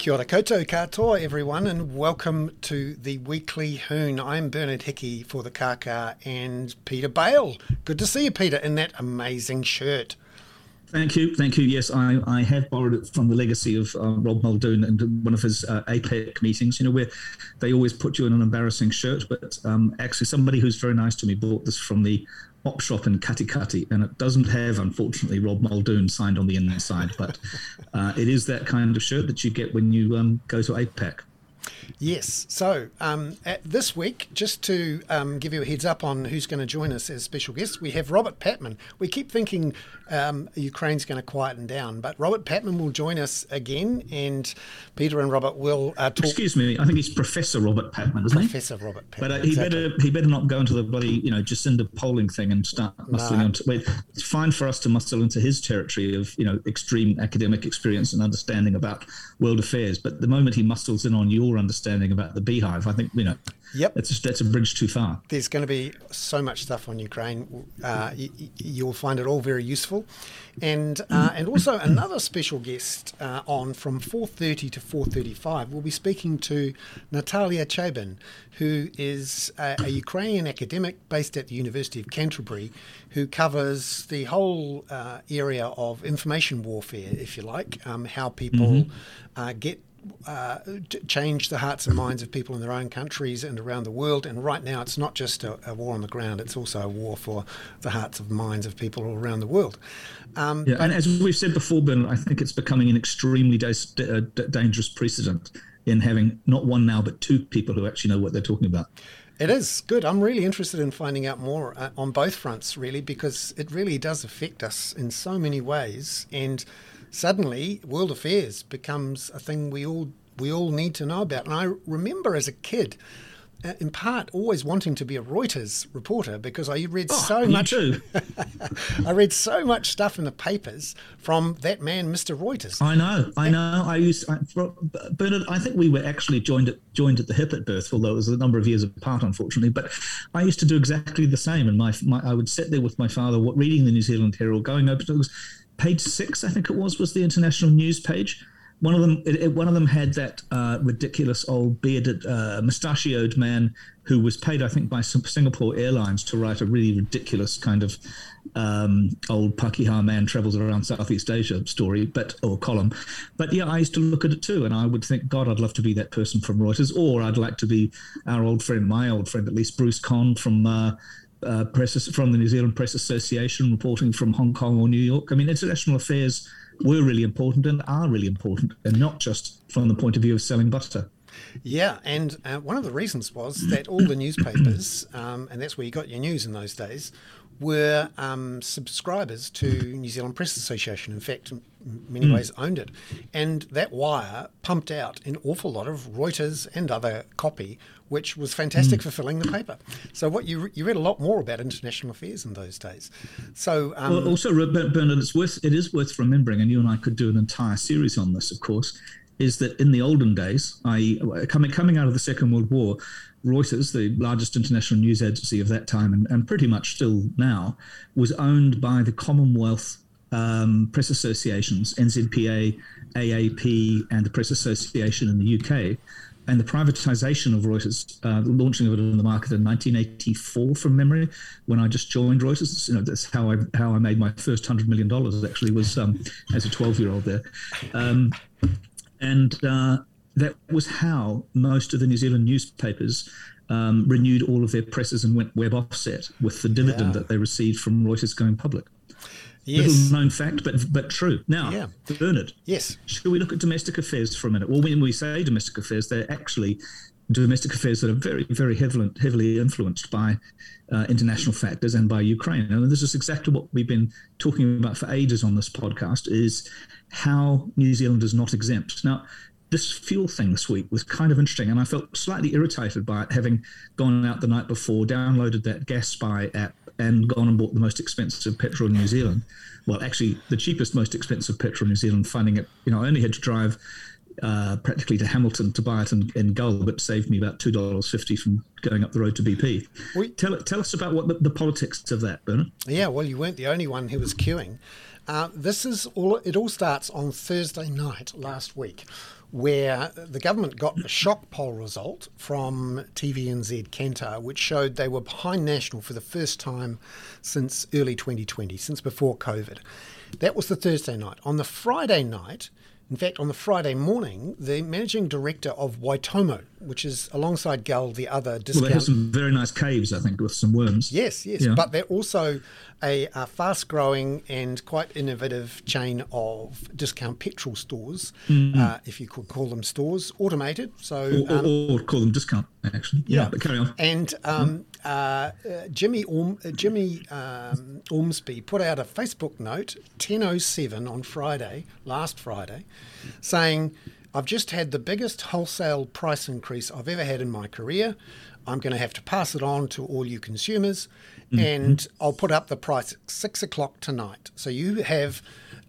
Kia ora koutou katoa, everyone, and welcome to the weekly Hoon. I'm Bernard Hickey for the Kaka and Peter Bale. Good to see you, Peter, in that amazing shirt. Thank you, thank you. Yes, I, I have borrowed it from the legacy of um, Rob Muldoon and one of his uh, APEC meetings. You know where they always put you in an embarrassing shirt, but um, actually somebody who's very nice to me bought this from the op shop in Katikati, and it doesn't have, unfortunately, Rob Muldoon signed on the inside, but uh, it is that kind of shirt that you get when you um, go to APEC. Yes. So um, this week, just to um, give you a heads up on who's going to join us as special guests, we have Robert Patman. We keep thinking um, Ukraine's going to quieten down, but Robert Patman will join us again, and Peter and Robert will uh, talk. Excuse me, I think he's Professor Robert Patman, isn't Professor he? Professor Robert Patman. But uh, he exactly. better he better not go into the bloody you know Jacinda polling thing and start muscling no. into. Wait, it's fine for us to muscle into his territory of you know extreme academic experience and understanding about world affairs, but the moment he muscles in on your understanding about the beehive, I think you know Yep, that's a, that's a bridge too far. There's going to be so much stuff on Ukraine. Uh, you'll find it all very useful, and uh, and also another special guest uh, on from 4:30 to 4:35. We'll be speaking to Natalia Chaban, who is a, a, Ukrainian academic based at the University of Canterbury, who covers the whole uh, area of information warfare, if you like, um, how people mm-hmm. Uh, get uh, change the hearts and minds of people in their own countries and around the world. And right now, it's not just a, a war on the ground; it's also a war for the hearts and minds of people all around the world. Um, yeah, and as we've said before, Ben, I think it's becoming an extremely da- da- dangerous precedent in having not one now but two people who actually know what they're talking about. It is good. I'm really interested in finding out more uh, on both fronts, really, because it really does affect us in so many ways. And suddenly world affairs becomes a thing we all we all need to know about. And I remember as a kid, Uh, in part, always wanting to be a Reuters reporter because I read oh, so much. Too. I read so much stuff in the papers from that man, Mr. Reuters. I know, I know. I used I, Bernard. I think we were actually joined at joined at the hip at birth, although it was a number of years apart, unfortunately. But I used to do exactly the same. And my, my I would sit there with my father, reading the New Zealand Herald, going over to page six, I think it was, was the international news page. One of them, it, one of them had that uh, ridiculous old bearded, uh, mustachioed man who was paid, I think, by Singapore Airlines to write a really ridiculous kind of um, old Pakeha man travels around Southeast Asia story, but or column. But yeah, I used to look at it too, and I would think, God, I'd love to be that person from Reuters, or I'd like to be our old friend, my old friend, at least Bruce Conn from. Uh, uh, press from the New Zealand Press Association, reporting from Hong Kong or New York. I mean, international affairs were really important and are really important, and not just from the point of view of selling butter. Yeah, and uh, one of the reasons was that all the newspapers, um, and that's where you got your news in those days, were um, subscribers to New Zealand Press Association. In fact, in many mm. ways owned it. And that wire pumped out an awful lot of Reuters and other copy, which was fantastic mm. for filling the paper. So what you you read a lot more about international affairs in those days. So um, well, also Bernard, it's worth it is worth remembering, and you and I could do an entire series on this, of course. Is that in the olden days, I coming coming out of the Second World War, Reuters, the largest international news agency of that time, and, and pretty much still now, was owned by the Commonwealth um, press associations, NZPA, AAP, and the Press Association in the UK. And the privatization of Reuters, uh, launching of it in the market in 1984 from memory, when I just joined Reuters. You know, that's how I how I made my first hundred million dollars. Actually, was um, as a 12 year old there, um, and uh, that was how most of the New Zealand newspapers um, renewed all of their presses and went web offset with the dividend yeah. that they received from Reuters going public. Yes. Little known fact, but but true. Now, yeah. Bernard. Yes. Should we look at domestic affairs for a minute? Well, when we say domestic affairs, they're actually domestic affairs that are very, very heavily, heavily influenced by uh, international factors and by Ukraine. And this is exactly what we've been talking about for ages on this podcast: is how New Zealand is not exempt. Now, this fuel thing this week was kind of interesting, and I felt slightly irritated by it, having gone out the night before, downloaded that Gaspy app, and gone and bought the most expensive petrol in New Zealand. Well, actually, the cheapest, most expensive petrol in New Zealand, finding it, you know, I only had to drive uh, practically to Hamilton to buy it in, in Gull, but saved me about two dollars fifty from going up the road to BP. We, tell tell us about what the, the, politics of that, Bernard. Yeah, well, you weren't the only one who was queuing. Uh, this is all. It all starts on Thursday night last week, where the government got a shock poll result from TVNZ Kantar, which showed they were behind national for the first time since early 2020, since before COVID. That was the Thursday night. On the Friday night, in fact, on the Friday morning, the managing director of Waitomo, which is alongside Gull, the other discount. Well, they have some very nice caves, I think, with some worms. Yes, yes, yeah. but they're also a, a fast-growing and quite innovative chain of discount petrol stores, mm-hmm. uh, if you could call them stores, automated. So, or, um, or, call them discount, actually. Yeah, yeah but carry on. And um, uh, uh, Jimmy Orm, uh, Jimmy um, Ormsby put out a Facebook note, 10:07 on Friday, last Friday, saying. I've just had the biggest wholesale price increase I've ever had in my career. I'm going to have to pass it on to all you consumers, mm-hmm. and I'll put up the price at six o'clock tonight. So you have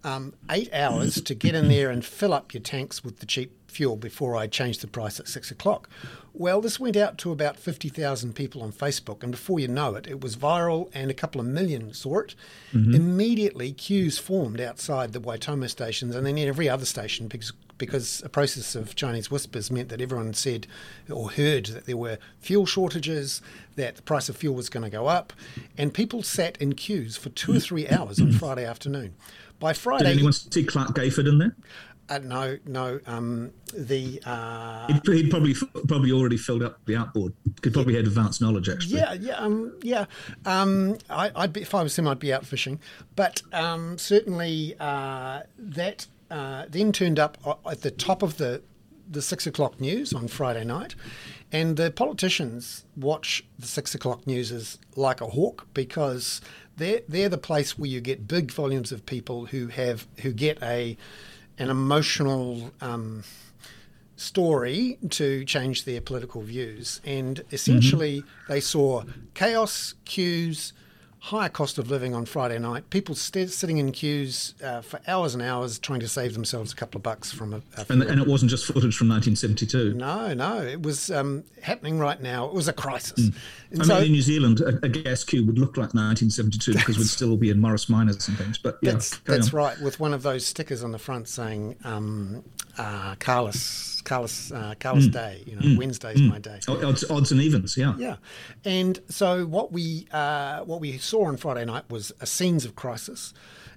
um, eight hours to get in there and fill up your tanks with the cheap fuel before I change the price at six o'clock. Well, this went out to about 50,000 people on Facebook, and before you know it, it was viral and a couple of million saw it. Mm-hmm. Immediately, queues formed outside the Waitomo stations and then in every other station because because a process of Chinese whispers meant that everyone said or heard that there were fuel shortages, that the price of fuel was going to go up, and people sat in queues for two or three hours on Friday afternoon. By Friday, did anyone see Clarke Gayford in there? Uh, no, no. Um, the uh, he'd, he'd, probably probably already filled up the outboard. Could probably yeah, had advanced knowledge actually. Yeah, yeah, um, yeah. Um, I, would be if I was him, I'd be out fishing. But um, certainly uh, that uh, then turned up at the top of the the six o'clock news on Friday night, and the politicians watch the six o'clock news as like a hawk because they're they're the place where you get big volumes of people who have who get a an emotional. Um, story to change their political views. And essentially, mm-hmm. they saw chaos, queues, higher cost of living on Friday night, people st- sitting in queues uh, for hours and hours trying to save themselves a couple of bucks from a. a and, and, it wasn't just footage from 1972. No, no, it was um, happening right now. It was a crisis. Mm. I so, mean, in New Zealand, a, a, gas queue would look like 1972 because we'd still be in Morris Minors and things. But yeah, that's, that's right, with one of those stickers on the front saying um, uh, Carless, Carless, uh, Carless mm. Day. You know, mm. Wednesday's mm. my day. Odds, odds and evens, yeah. Yeah, and so what we uh, what we saw on Friday night was a scenes of crisis.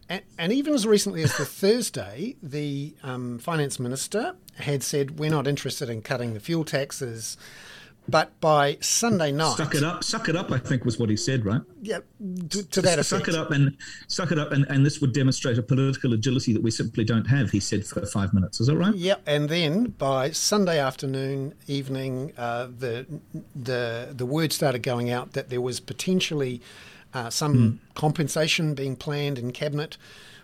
And, and even as recently as the Thursday, the um, finance minister had said, We're not interested in cutting the fuel taxes. But by Sunday night, suck it up, suck it up. I think was what he said, right? Yeah, to, to that effect. Suck it up and suck it up, and, and this would demonstrate a political agility that we simply don't have. He said for five minutes. Is that right? Yeah, and then by Sunday afternoon, evening, uh, the the the word started going out that there was potentially uh, some mm. compensation being planned in cabinet.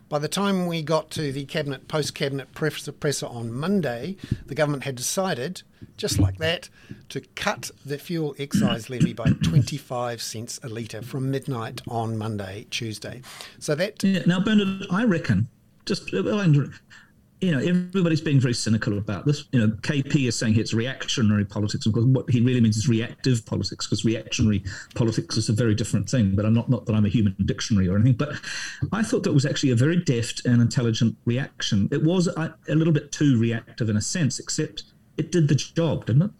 By the time we got to the cabinet post cabinet presser on Monday, the government had decided, just like that, to cut the fuel excise levy by 25 cents a litre from midnight on Monday, Tuesday. So that yeah, now, Bernard, I reckon just uh, you know, everybody's being very cynical about this. You know, KP is saying it's reactionary politics. Of course, what he really means is reactive politics, because reactionary politics is a very different thing. But I'm not not that I'm a human dictionary or anything. But I thought that was actually a very deft and intelligent reaction. It was a, a little bit too reactive in a sense, except it did the job, didn't it?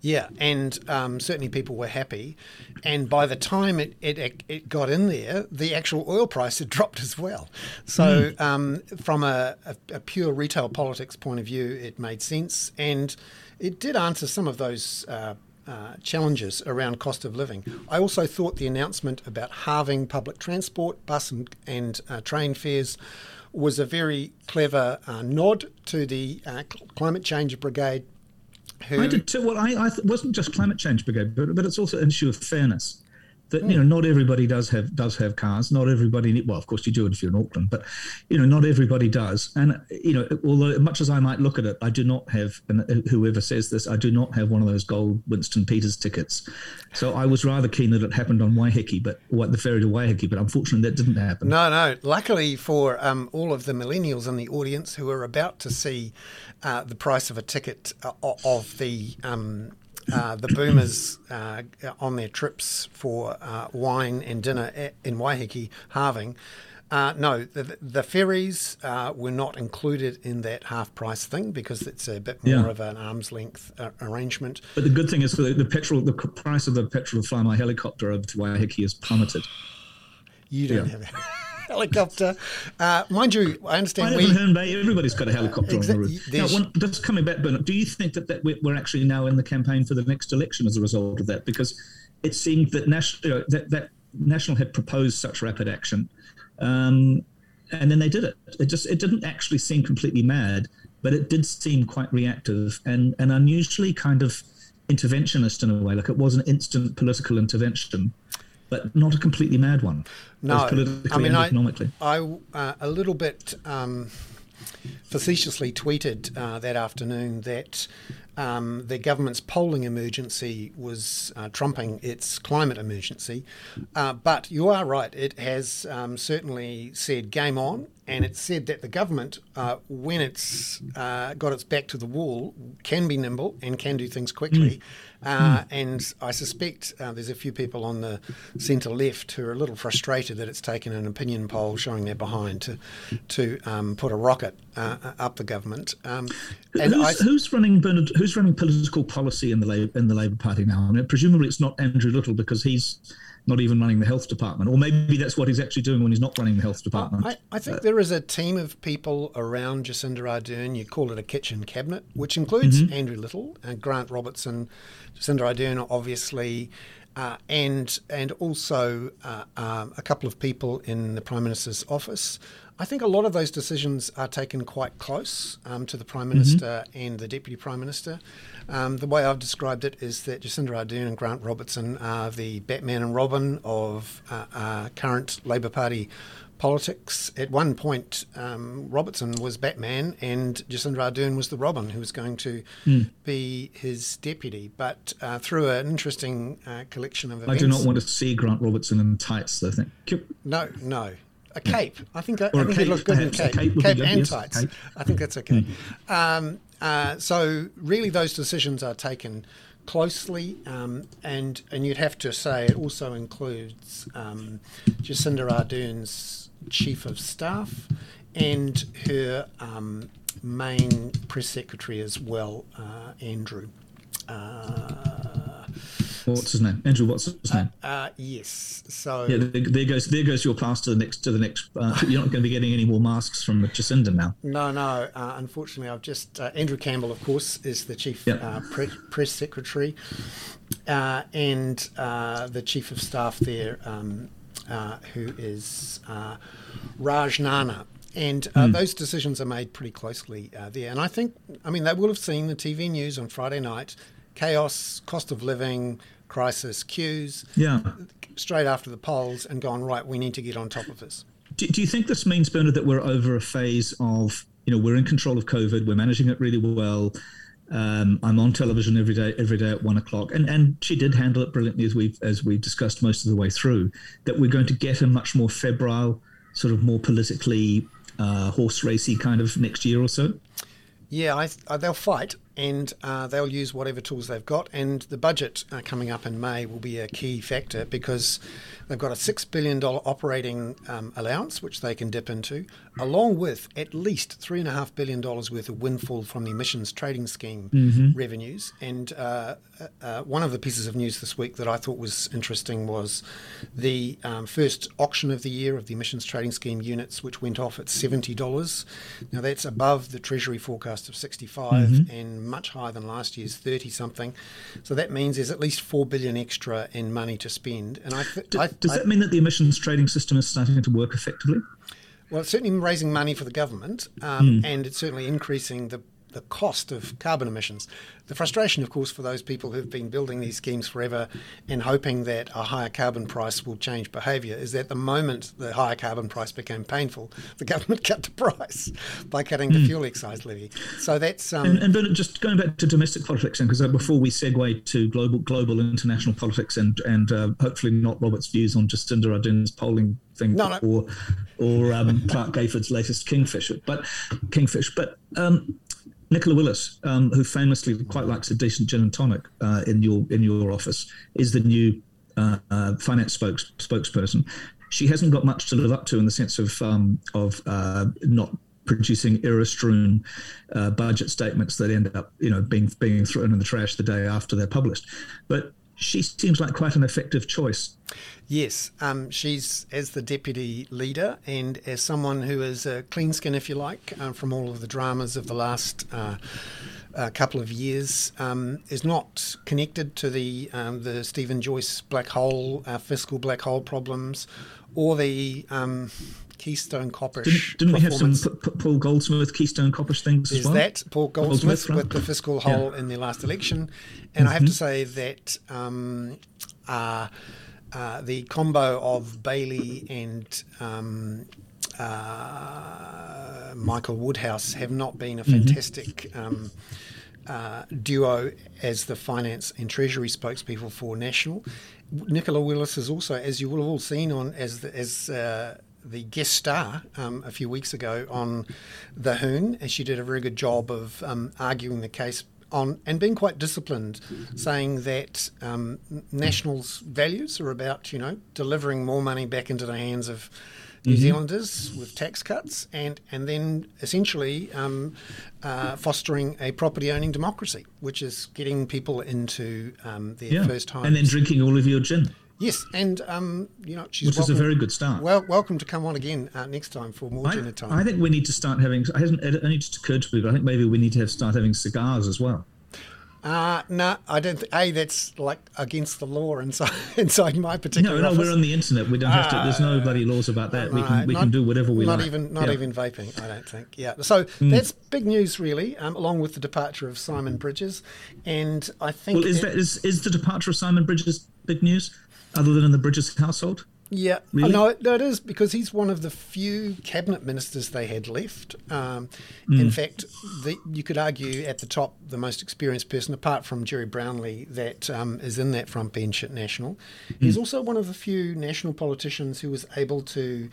Yeah, and um, certainly people were happy. And by the time it, it, it got in there, the actual oil price had dropped as well. So, mm. um, from a, a, a, pure retail politics point of view, it made sense. And it did answer some of those uh, uh, challenges around cost of living. I also thought the announcement about halving public transport, bus and, and uh, train fares was a very clever uh, nod to the uh, Climate Change Brigade who... I did too. Well, I, I th- wasn't just climate change brigade, but, but it's also an issue of fairness. That you know, not everybody does have does have cars. Not everybody. Well, of course, you do it if you're in Auckland, but you know, not everybody does. And you know, although much as I might look at it, I do not have. And whoever says this, I do not have one of those gold Winston Peters tickets. So I was rather keen that it happened on Waiheke, but what the ferry to Waiheke. But unfortunately, that didn't happen. No, no. Luckily for um, all of the millennials in the audience who are about to see uh, the price of a ticket uh, of the um, uh, the boomers uh, on their trips for uh, wine and dinner in Waiheke halving. Uh, no, the, the ferries uh, were not included in that half price thing because it's a bit more Yeah. of an arm's length uh, arrangement. But the good thing is the, the petrol, the price of the petrol to fly my helicopter over to Waiheke has plummeted. You don't Yeah. have helicopter. Uh, mind you, I I understand live we. Bay. Everybody's got a helicopter Exact- on the roof. Now, one, just coming back, Bernard, do you think that, that we're, actually now in the campaign for the next election as a result of that? Because it seemed that, know, that, that National had proposed such rapid action, um, and then they did it. It just it didn't actually seem completely mad, but it did seem quite reactive and, and unusually kind of interventionist in a way. Like it was an instant political intervention, but not a completely mad one. No, both politically I mean, and economically. I uh, a little bit um, facetiously tweeted uh, that afternoon that um, the government's polling emergency was uh, trumping its climate emergency. Uh, but you are right; it has um, certainly said "game on," and it said that the government, uh, when it's uh, got its back to the wall, can be nimble and can do things quickly. Uh, and I suspect uh, there's a few people on the centre left who are a little frustrated that it's taken an opinion poll showing they're behind to to um, put a rocket uh, up the government. Um, and who's, I, who's running Bernard, who's running political policy in the Labour in the Labour Party now? I mean, presumably it's not Andrew Little because he's not even running the health department, or maybe that's what he's actually doing when he's not running the health department. I, I think uh, there is a team of people around Jacinda Ardern. You call it a kitchen cabinet, which includes mm-hmm. Andrew Little and Grant Robertson, Jacinda Ardern, obviously, uh, and and also uh, um, a couple of people in the Prime Minister's office. I think a lot of those decisions are taken quite close um, to the Prime Minister and the Deputy Prime Minister. Um, the way I've described it is that Jacinda Ardern and Grant Robertson are the Batman and Robin of uh, uh, current Labor Party politics. At one point, um, Robertson was Batman and Jacinda Ardern was the Robin who was going to be his deputy. But uh, through an interesting uh, collection of events. I do not want to see Grant Robertson in tights. I think. No, no. A cape. I think I, I a think cape, it looks good in. A cape. cape Cape and yes, tights. cape. I think that's okay. Um, uh, so really, those decisions are taken closely, um, and and you'd have to say it also includes um, Jacinda Ardern's chief of staff and her um, main press secretary as well, uh, Andrew. Uh, What's his name? Andrew. What's his name? uh, yes. So Yeah, there, there goes there goes your pass to the next to the next. Uh, you're not going to be getting any more masks from Jacinda now. No, no. Uh, unfortunately, I've just uh, Andrew Campbell, of course, is the chief Yep. uh, pre- press secretary, uh, and uh, the chief of staff there, um, uh, who is uh, Raj Nahna. And uh, those decisions are made pretty closely uh, there. And I think, I mean, they will have seen the TV news on Friday night chaos, cost of living, crisis, queues, Yeah. straight after the polls, and gone, right, we need to get on top of this. Do, do you think this means, Bernard, that we're over a phase of, you know, we're in control of COVID, we're managing it really well. Um, I'm on television every day, every day at one o'clock, and and she did handle it brilliantly as we've as we've discussed most of the way through. That we're going to get a much more febrile, sort of more politically uh, horse racy kind of next year or so. Yeah, I, uh, they'll fight and uh, they'll use whatever tools they've got. And the budget uh, coming up in May will be a key factor because they've got a $6 billion operating um, allowance, which they can dip into, along with at least $3.5 billion worth of windfall from the emissions trading scheme revenues. And uh, uh, uh, one of the pieces of news this week that I thought was interesting was the um, first auction of the year of the emissions trading scheme units, which went off at $70. Now, that's above the Treasury forecast of 65 and much higher than last year's 30 something. So that means there's at least 4 billion extra in money to spend. And I, th- I, Does that mean that the emissions trading system is starting to work effectively? well, it's certainly raising money for the government, um, and it's certainly increasing the, the cost of carbon emissions. The frustration, of course, for those people who've been building these schemes forever and hoping that a higher carbon price will change behaviour is that the moment the higher carbon price became painful, the government cut the price by cutting the fuel excise levy. So that's um, And, and Bernard, just going back to domestic politics, and because uh, before we segue to global, global international politics, and and uh, hopefully not Robert's views on Jacinda Ardern's polling thing, No, no. or or um, Clarke Gayford's latest Kingfisher, but Kingfish, but. Um, Nicola Willis, um, who famously quite likes a decent gin and tonic uh, in your in your office, is the new uh, uh, finance spokes, spokesperson. she hasn't got much to live up to in the sense of um, of uh, not producing error-strewn uh, budget statements that end up, you know, being being thrown in the trash the day after they're published. But she seems like quite an effective choice. Yes, um, she's as the deputy leader and as someone who is a clean skin, if you like, um, from all of the dramas of the last. Uh, a couple of years um, is not connected to the um, the Steven Joyce black hole uh, fiscal black hole problems or the um, Keystone Coppish. Didn't, didn't we have some P- Paul Goldsmith Keystone Coppish things Is as well? that Paul Goldsmith, Goldsmith with the fiscal hole yeah. in the last election? And mm-hmm. I have to say that um, uh, uh, the combo of Bayly and um, uh, Michael Woodhouse have not been a mm-hmm. fantastic. Mm-hmm. Uh, duo as the finance and treasury spokespeople for National. Nicola Willis is also, as you will have all seen on as the, as uh, the guest star um, a few weeks ago on The Hoon, and she did a very good job of um, arguing the case on and being quite disciplined, saying that um, National's values are about you know delivering more money back into the hands of New mm-hmm. Zealanders with tax cuts, and and then essentially um, uh, fostering a property owning democracy, which is getting people into um, their yeah. first home and then drinking all of your gin. Yes, and um, you know, she's which welcome, is a very good start. Well, welcome to come on again uh, next time for more dinner time. I think we need to start having. It hasn't it only just occurred to me, but I think maybe we need to have start having cigars as well. Uh, no, I don't. Th- a, that's like against the law inside inside my particular. No, no, office. we're on the internet. We don't have to. There's no uh, bloody laws about that. we can we not, can do whatever we not like. Even not yeah. even vaping. I don't think. Yeah. So mm. that's big news, really. Um, along with the departure of Simon Bridges, and I think. Well, is it, that is is the departure of Simon Bridges big news? Other than in the Bridges household? Yeah, really? no, no, it is because he's one of the few cabinet ministers they had left. Um, mm. In fact, the, you could argue at the top, the most experienced person, apart from Gerry Brownlee, that um, is in that front bench at National. Mm. He's also one of the few national politicians who was able to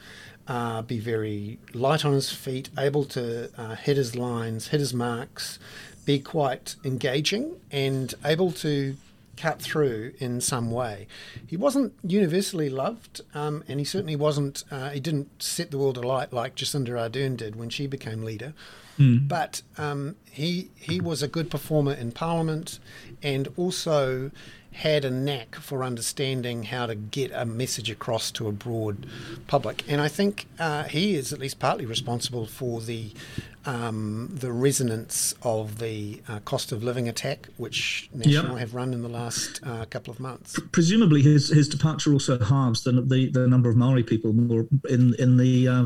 uh, be very light on his feet, able to uh, hit his lines, hit his marks, be quite engaging, and able to cut through in some way. He wasn't universally loved, um, and he certainly wasn't. Uh, he didn't set the world alight like Jacinda Ardern did when she became leader. Mm. But um, he he was a good performer in Parliament, and also had a knack for understanding how to get a message across to a broad public. And I think uh, he is at least partly responsible for the um, the resonance of the uh, cost of living attack, which National yep. have run in the last uh, couple of months. Presumably, his his departure also halves the the, the number of Maori people more in in the uh,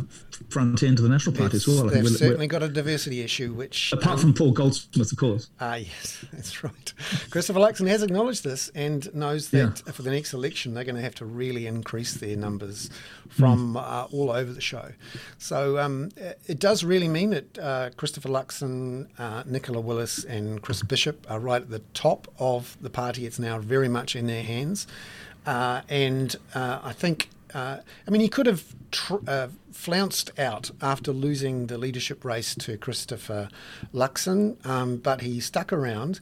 front end of the National Party as well. They've we're, certainly we're, got a diversity issue, which apart um, from Paul Goldsmith, of course. Ah, yes, that's right. Christopher Luxon has acknowledged this and knows that yeah. for the next election they're going to have to really increase their numbers from mm. all over the show. So um, it does really mean that uh, Christopher Luxon, uh, Nicola Willis, and Chris Bishop are right at the top of the party. It's now very much in their hands. Uh, and uh, I think, uh, I mean, he could have tr- uh, flounced out after losing the leadership race to Christopher Luxon, um, but he stuck around.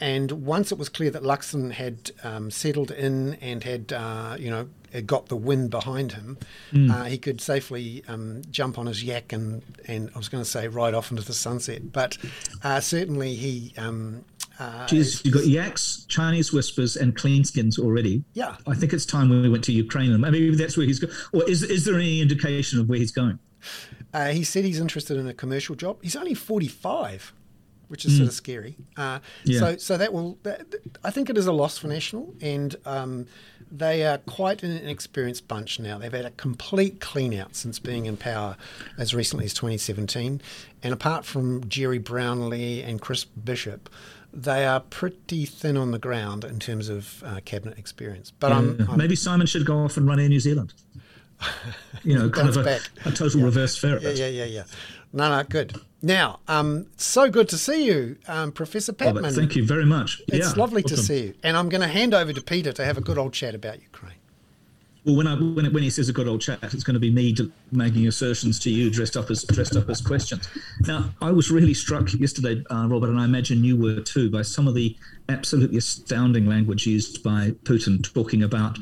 And once it was clear that Luxon had um, settled in and had, uh, you know, got the wind behind him, mm. uh, he could safely um, jump on his yak and, and I was going to say ride off into the sunset. But uh, certainly he. Um, uh, Jeez, you've got yaks, Chinese whispers, and cleanskins already. Yeah. I think it's time we went to Ukraine. And maybe that's where he's going. Or is, is there any indication of where he's going? Uh, he said he's interested in a commercial job. He's only 45 which is mm. sort of scary. Uh, yeah. So, so that will. That, I think it is a loss for National, and um, they are quite an inexperienced bunch now. They've had a complete clean out since being in power as recently as 2017, and apart from Gerry Brownlee and Chris Bishop. They are pretty thin on the ground in terms of uh, cabinet experience. But yeah. Maybe Simon should go off and run Air New Zealand. You know, kind of a, a total yeah. reverse ferret. Yeah, yeah, yeah, yeah. No, no, good. Now, um, so good to see you, um, Professor Patman. Oh, thank you very much. It's yeah, lovely awesome. to see you. And I'm going to hand over to Peter to have a good old chat about Ukraine. Well, when I when, when he says a good old chat, it's going to be me making assertions to you, dressed up as dressed up as questions. Now, I was really struck yesterday, uh, Robert, and I imagine you were too, by some of the absolutely astounding language used by Putin, talking about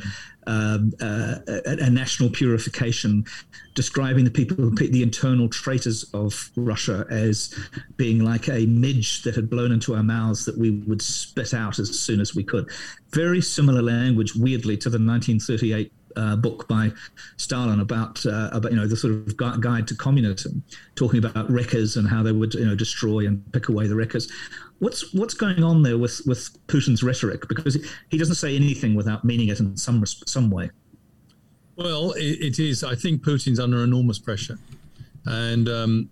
um, uh, a, a, national purification, describing the people, the internal traitors of Russia as being like a midge that had blown into our mouths that we would spit out as soon as we could. Very similar language, weirdly, to the 1938 uh, book by Stalin about uh, about you know the sort of guide to communism, talking about wreckers and how they would you know destroy and pick away the wreckers. What's what's going on there with with Putin's rhetoric? Because he doesn't say anything without meaning it in some some way. Well, it, it is. I think Putin's under enormous pressure, and um,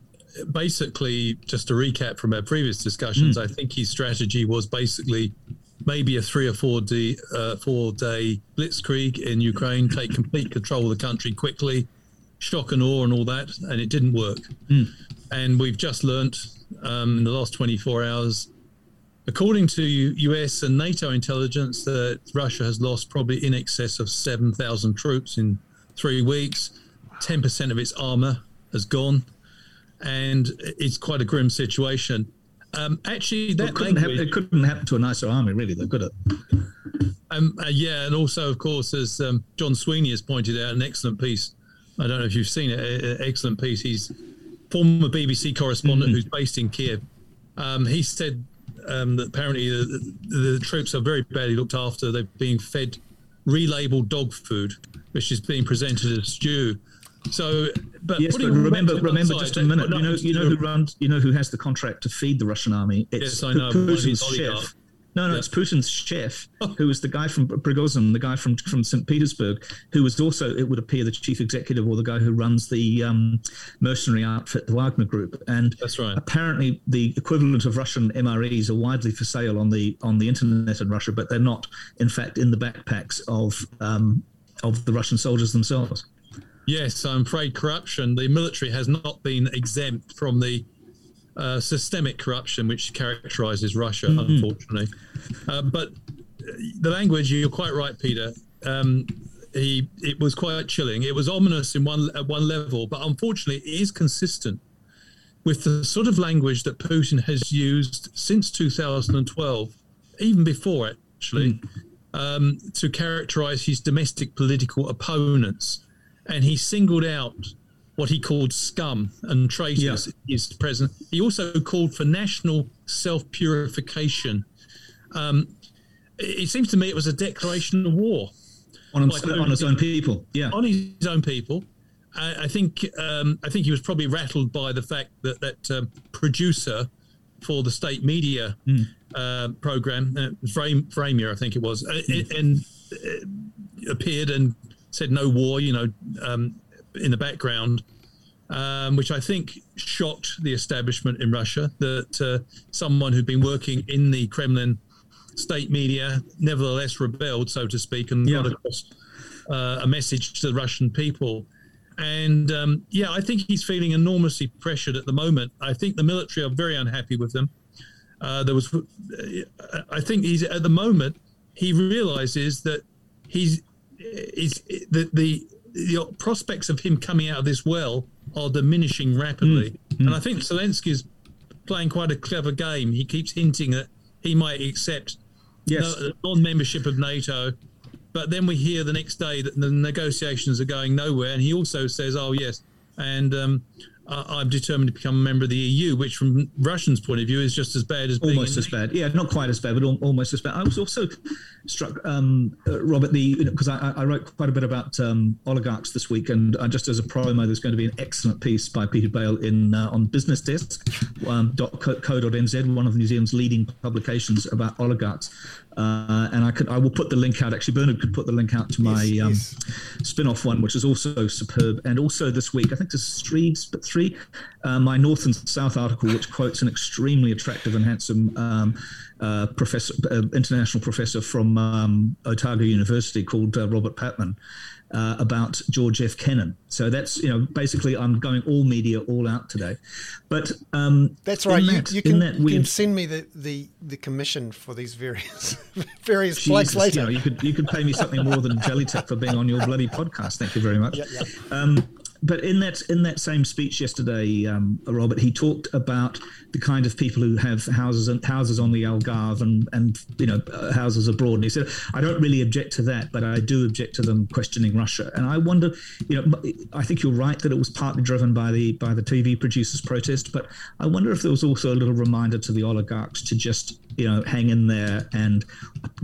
basically, just to recap from our previous discussions, mm. I think his strategy was basically maybe a three or four day, uh, four day blitzkrieg in Ukraine, take complete control of the country quickly, shock and awe and all that, and it didn't work. Mm. And we've just learnt um, in the last 24 hours, according to US and NATO intelligence, that Russia has lost probably in excess of 7,000 troops in three weeks. 10% of its armor has gone. And it's quite a grim situation. Um, actually, that well, couldn't language, happen, it couldn't happen to a nicer army, really, though, could it? Um, uh, yeah, and also, of course, as um, John Sweeney has pointed out, an excellent piece. I don't know if you've seen it. An excellent piece. He's former BBC correspondent mm-hmm. who's based in Kiev. Um, he said um, that apparently the, the, troops are very badly looked after. They're being fed relabeled dog food, which is being presented as stew. So, but yes, but remember, remember side, just a minute. You know, you know who runs, you know who has the contract to feed the Russian army. It's yes, I know. Putin's chef. No, no, yeah. it's Putin's chef, who was the guy from Prigozhin, the guy from from St. Petersburg, who was also, it would appear, the chief executive or the guy who runs the um, mercenary outfit, the Wagner Group. And that's right. Apparently, the equivalent of Russian MREs are widely for sale on the on the internet in Russia, but they're not, in fact, in the backpacks of um, of the Russian soldiers themselves. Yes, I'm afraid corruption, the military has not been exempt from the uh, systemic corruption which characterizes Russia, mm-hmm. unfortunately. Uh, but the language, you're quite right, Peter. Um, he, it was quite chilling. It was ominous in one at one level, but unfortunately, it is consistent with the sort of language that Putin has used since 2012, even before actually, mm. um, to characterize his domestic political opponents and he singled out what he called scum and traitors yeah. his president. He also called for national self purification. Um, it seems to me it was a declaration of war on, like on his own people. Yeah, on his own people. I, I think um, I think he was probably rattled by the fact that that um, producer for the state media mm. uh, program, uh, Frame, Vremya, I think it was, mm. and uh, appeared and said no war, you know, um, in the background, um, which I think shocked the establishment in Russia. That uh, someone who'd been working in the Kremlin state media nevertheless rebelled, so to speak, and yeah. got across uh, a message to the Russian people. And um, yeah, I think he's feeling enormously pressured at the moment. I think the military are very unhappy with him. Uh, there was, I think he's at the moment he realizes that he's is the, the the prospects of him coming out of this well are diminishing rapidly. Mm, mm. And I think Zelensky is playing quite a clever game. He keeps hinting that he might accept yes. non-membership of NATO, but then we hear the next day that the negotiations are going nowhere. And he also says, "Oh yes," and um, I'm determined to become a member of the EU, which from Russians' point of view is just as bad as almost as bad. Yeah, not quite as bad, but almost as bad. I was also struck, um, uh, Robert, the because I, I, wrote quite a bit about um, oligarchs this week, and uh, just as a promo, there's going to be an excellent piece by Peter Bale in uh, on Business Desk um, .co.nz, one of New Zealand's leading publications about oligarchs. Uh, and I could, I will put the link out. Actually, Bernard could put the link out to my yes, um, yes. spin-off one, which is also superb. And also this week, I think there's three, three, uh, my North and South article, which quotes an extremely attractive and handsome um, uh, professor, uh, international professor from um, Otago University called uh, Robert Patman uh, about George F. Kennan. So that's you know basically I'm going all media all out today, but um, that's right. You, that, you, can, you can, send me the, the, the commission for these various various Jesus, flags later. You, know, you could you could pay me something more than jelly tip for being on your bloody podcast. Thank you very much. Um, but in that in that same speech yesterday, um, Robert, he talked about the kind of people who have houses and houses on the Algarve and and you know uh, houses abroad. And he said, I don't really object to that, but I do object to them questioning Russia. And I wonder, you know, I think you're right that it was partly driven by the by the TV producers' protest, but I wonder if there was also a little reminder to the oligarchs to just you know hang in there and,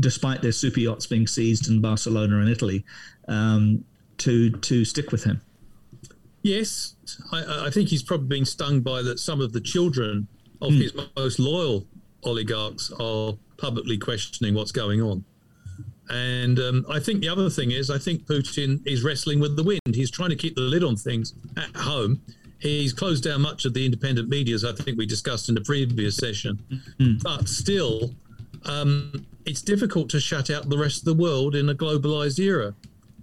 despite their super yachts being seized in Barcelona and Italy, um, to to stick with him. Yes, I, I, think he's probably been stung by that. Some of the children of mm. his most loyal oligarchs are publicly questioning what's going on. And um, I think the other thing is, I think Putin is wrestling with the wind. He's trying to keep the lid on things at home. He's closed down much of the independent media, as I think we discussed in the previous session. Mm. But still, um, it's difficult to shut out the rest of the world in a globalized era.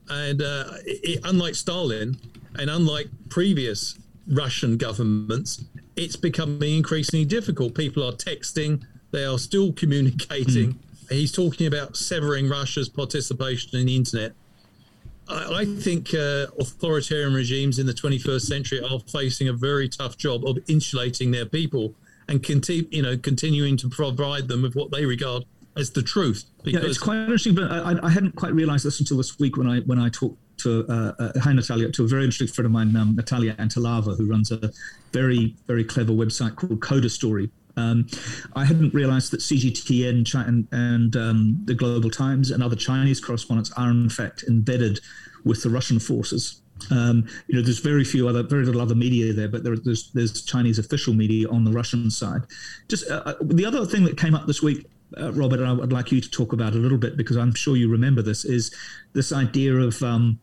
And uh, it, unlike Stalin, and unlike previous Russian governments, it's becoming increasingly difficult. People are texting, they are still communicating. Mm. He's talking about severing Russia's participation in the internet. I, I think uh, authoritarian regimes in the 21st century are facing a very tough job of insulating their people and conti- you know continuing to provide them with what they regard as the truth. yeah, it's quite interesting, but I, I hadn't quite realised this until this week when I when I talked to uh, uh, hi Natalia to a very interesting friend of mine, um, Natalia Antelava, who runs a very very clever website called Coda Story. Um, I hadn't realised that CGTN and, and um, the Global Times and other Chinese correspondents are in fact embedded with the Russian forces. Um, you know, there's very few other, very little other media there, but there, there's there's Chinese official media on the Russian side. Just uh, uh the other thing that came up this week uh, Robert, I would like you to talk about a little bit because I'm sure you remember this, is this idea of um,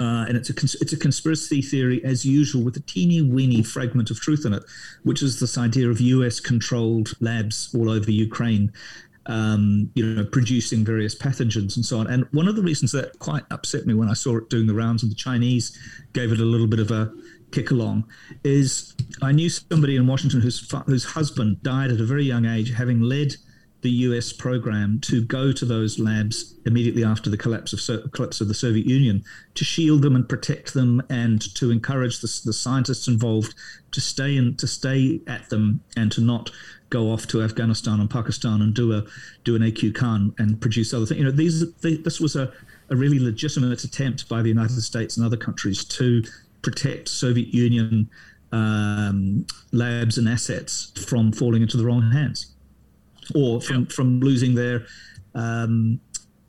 uh, and it's a cons- it's a conspiracy theory as usual with a teeny weeny fragment of truth in it, which is this idea of U.S. controlled labs all over Ukraine, um, you know, producing various pathogens and so on. And one of the reasons that quite upset me when I saw it doing the rounds and the Chinese gave it a little bit of a kick along is I knew somebody in Washington whose whose husband died at a very young age, having led the US program to go to those labs immediately after the collapse of, collapse of the Soviet Union to shield them and protect them and to encourage the, the scientists involved to stay in, to stay at them and to not go off to Afghanistan and Pakistan and do a do an AQ Khan and produce other things. You know, these this was a, a really legitimate attempt by the United States and other countries to protect Soviet Union um, labs and assets from falling into the wrong hands or from from losing their um,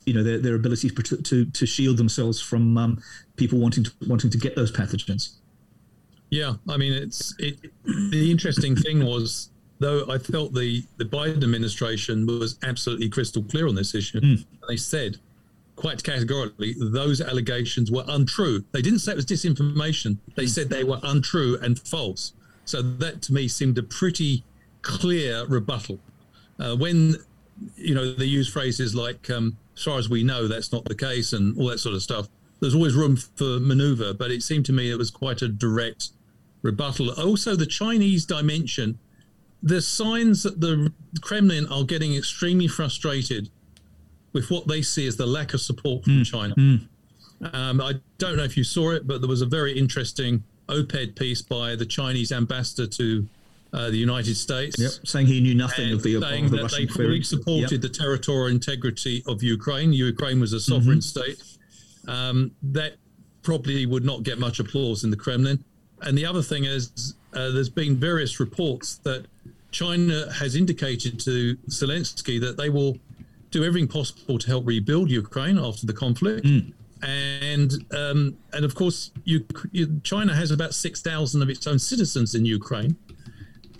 you know their, their ability to, to, to shield themselves from um, people wanting to wanting to get those pathogens. Yeah, I mean it's it. The interesting thing was though I felt the the Biden administration was absolutely crystal clear on this issue. Mm. They said quite categorically those allegations were untrue. They didn't say it was disinformation. They said they were untrue and false. So that to me seemed a pretty clear rebuttal. Uh, when you know they use phrases like um, "as far as we know, that's not the case" and all that sort of stuff. There's always room for manoeuvre, but it seemed to me it was quite a direct rebuttal. Also, the Chinese dimension. There's signs that the Kremlin are getting extremely frustrated with what they see as the lack of support from mm. China. Mm. Um, I don't know if you saw it, but there was a very interesting op-ed piece by the Chinese ambassador to uh, the United States. Yep. Saying he knew nothing of the, saying of the that Russian they fully supported yep. the territorial integrity of Ukraine. Ukraine was a sovereign mm-hmm. state. Um, that probably would not get much applause in the Kremlin. And the other thing is, uh, there's been various reports that China has indicated to Zelensky that they will do everything possible to help rebuild Ukraine after the conflict. Mm. And um, and of course, you, you, China has about six thousand of its own citizens in Ukraine,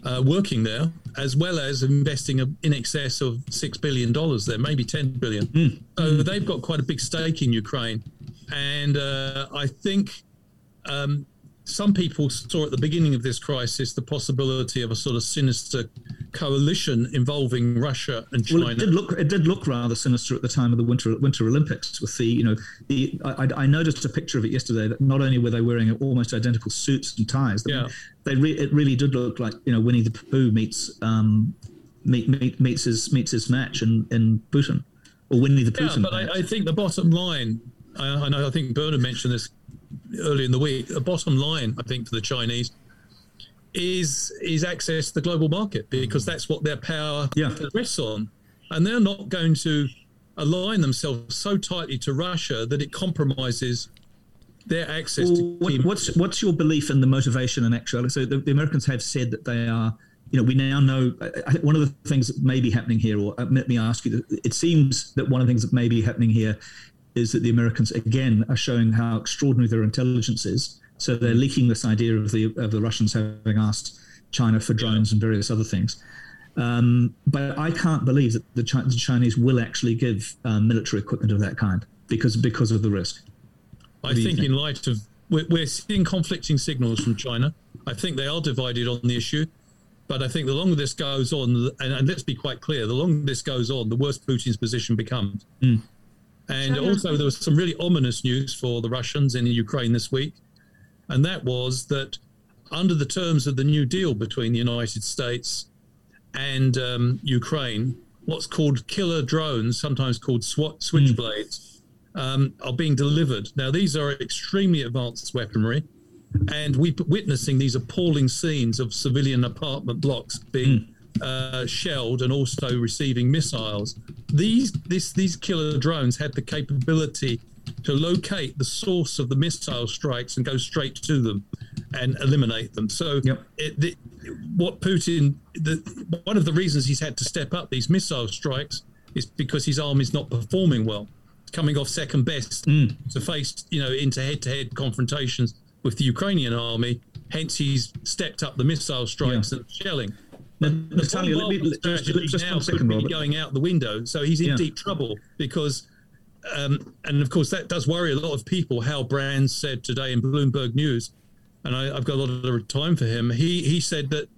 uh, working there, as well as investing in excess of six billion dollars there, maybe ten billion. Mm. So they've got quite a big stake in Ukraine, and uh, I think um, some people saw at the beginning of this crisis the possibility of a sort of sinister coalition involving Russia and China. Well, it did look it did look rather sinister at the time of the Winter Winter Olympics with the you know the I, I noticed a picture of it yesterday that not only were they wearing almost identical suits and ties, yeah. They re, it really did look like you know Winnie the Pooh meets um meet, meet, meets his meets his match in in Putin or Winnie the Pooh. Yeah, but I, I, think the bottom line, I, I know I think Bernard mentioned this early in the week, the bottom line, I think, for the Chinese is is access to the global market because that's what their power yeah. rests on, and they're not going to align themselves so tightly to Russia that it compromises their access well, to. What, what's what's your belief in the motivation and actuality? So the, the, Americans have said that they are. You know, we now know. I think one of the things that may be happening here, or uh, let me ask you, it seems that one of the things that may be happening here is that the Americans again are showing how extraordinary their intelligence is. So they're leaking this idea of the of the Russians having asked China for drones and various other things. Um, but I can't believe that the, Ch- the Chinese will actually give um, military equipment of that kind because because of the risk. I think, think, in light of we're, we're seeing conflicting signals from China. I think they are divided on the issue. But I think the longer this goes on, and, and, let's be quite clear, the longer this goes on, the worse Putin's position becomes. Mm. And China. also, there was some really ominous news for the Russians in Ukraine this week, and that was that under the terms of the New Deal between the United States and um, Ukraine, what's called killer drones, sometimes called SWAT switchblades, mm. Um, are being delivered. Now, these are extremely advanced weaponry, and we're witnessing these appalling scenes of civilian apartment blocks being. Mm. Uh, shelled and also receiving missiles. These this, these killer drones had the capability to locate the source of the missile strikes and go straight to them and eliminate them. So, yep. it, the, what Putin, the, one of the reasons he's had to step up these missile strikes is because his army is not performing well, coming off second best mm. to face, you know, into head-to-head confrontations with the Ukrainian army. Hence, he's stepped up the missile strikes yeah. and shelling. Now, Natalia, let me just, just now one second, Robert. going out the window, so he's in yeah. deep trouble because um, and of course, that does worry a lot of people. Hal Brands said today in Bloomberg News, and I, have got a lot of time for him. He he said that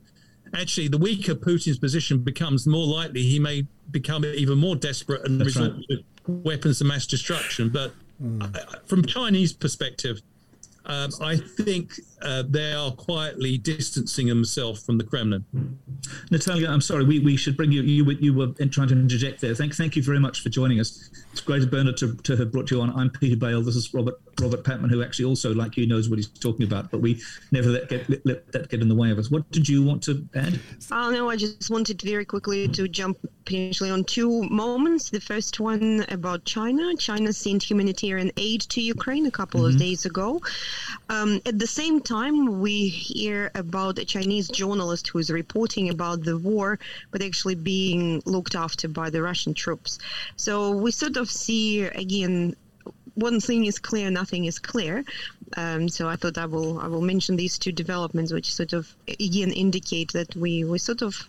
actually, the weaker Putin's position becomes, more likely he may become even more desperate and resort right. to weapons of mass destruction. But mm. from Chinese perspective, um, I think uh, they are quietly distancing themselves from the Kremlin. Natalia, I'm sorry, we, we should bring you, you, you were trying to interject there. Thank, thank you very much for joining us. It's great, Bernard, to, to have brought you on. I'm Peter Bale. This is Robert Robert Patman, who actually also, like you, knows what he's talking about, but we never let, get, let, let that get in the way of us. What did you want to add? Oh, no, I just wanted very quickly to jump potentially on two moments. The first one about China. China sent humanitarian aid to Ukraine a couple mm-hmm. of days ago. Um, at the same time, we hear about a Chinese journalist who is reporting about the war, but actually being looked after by the Russian troops. So we sort of see again one thing is clear, nothing is clear. Um, so I thought I will I will mention these two developments, which sort of again indicate that we we sort of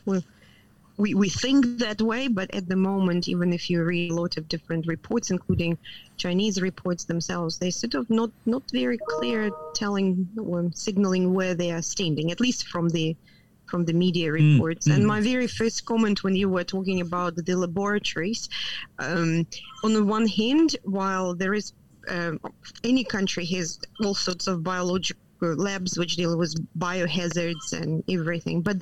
we, we think that way, but at the moment, even if you read a lot of different reports, including Chinese reports themselves, they sort of not not very clear, telling or signaling where they are standing, at least from the from the media mm, reports. Mm, and my very first comment when you were talking about the laboratories, um, on the one hand, while there is uh, any country has all sorts of biological labs which deal with biohazards and everything. But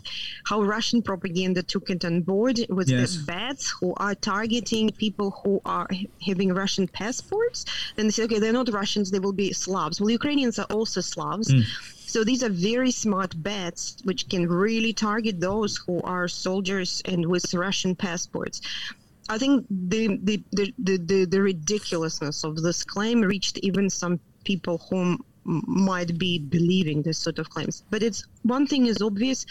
how Russian propaganda took it on board was yes. that bats who are targeting people who are having Russian passports, then they say, okay, they're not Russians, they will be Slavs. Well, Ukrainians are also Slavs. Mm. So these are very smart bats which can really target those who are soldiers and with Russian passports. I think the the, the, the, the ridiculousness of this claim reached even some people whom might be believing this sort of claims. But it's one thing is obvious.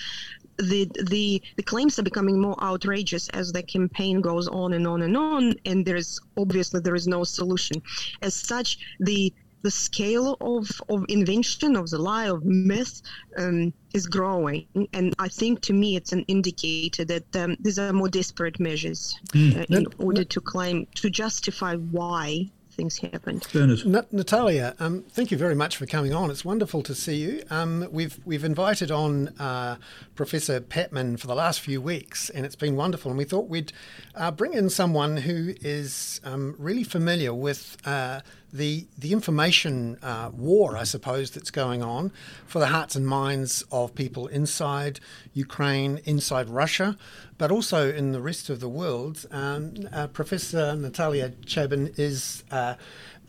The, the the claims are becoming more outrageous as the campaign goes on and on and on, and there is obviously there is no solution. As such, the the scale of, of invention of the lie of myth um, is growing and i think to me it's an indicator that um, these are more desperate measures mm. uh, in order to claim to justify why things happened. N- Natalia, um, thank you very much for coming on. It's wonderful to see you. Um, we've we've invited on uh, Professor Patman for the last few weeks, and it's been wonderful. And we thought we'd uh, bring in someone who is um, really familiar with uh, the the information uh, war, I suppose, that's going on for the hearts and minds of people inside Ukraine, inside Russia, but also in the rest of the world. Um, uh, Professor Natalia Chaban is uh,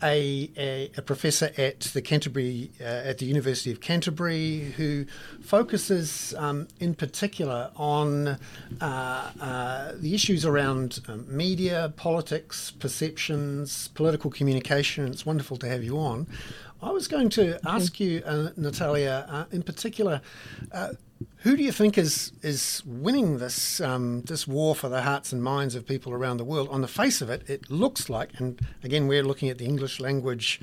a, a, a, professor at the Canterbury uh, at the University of Canterbury who focuses um, in particular on uh, uh, the issues around um, media, politics, perceptions, political communication. It's wonderful to have you on. I was going to ask you, uh, Natalia, uh, in particular uh, who do you think is is winning this um, this war for the hearts and minds of people around the world? On the face of it, it looks like, and again, we're looking at the English language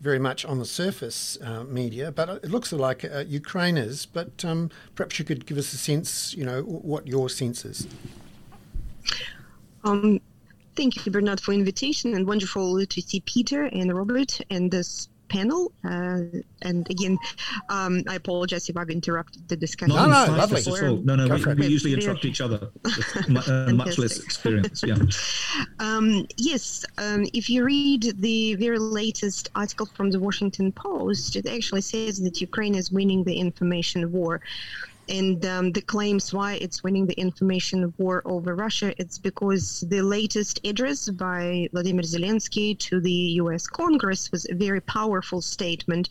very much on the surface uh, media, but it looks like uh, Ukraine is. But um, perhaps you could give us a sense, you know, what your sense is. Um, thank you, Bernard, for invitation, and wonderful to see Peter and Robert and this panel. Uh, and again, um, I apologize if I've interrupted the discussion. No, no, lovely. No, no, we, we, usually interrupt each other. Uh, much less experience. Yeah. Um, yes, um, if you read the very latest article from the Washington Post, it actually says that Ukraine is winning the information war and um, the claims why it's winning the information war over Russia, it's because the latest address by Vladimir Zelensky to the U.S. Congress was a very powerful statement.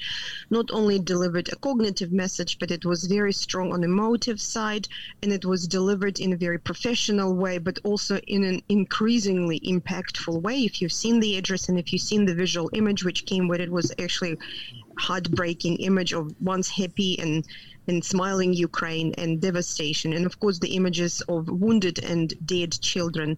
Not only delivered a cognitive message, but it was very strong on the motive side, and it was delivered in a very professional way, but also in an increasingly impactful way. If you've seen the address and if you've seen the visual image which came with it, was actually heartbreaking image of once happy and and smiling Ukraine and devastation, and of course the images of wounded and dead children,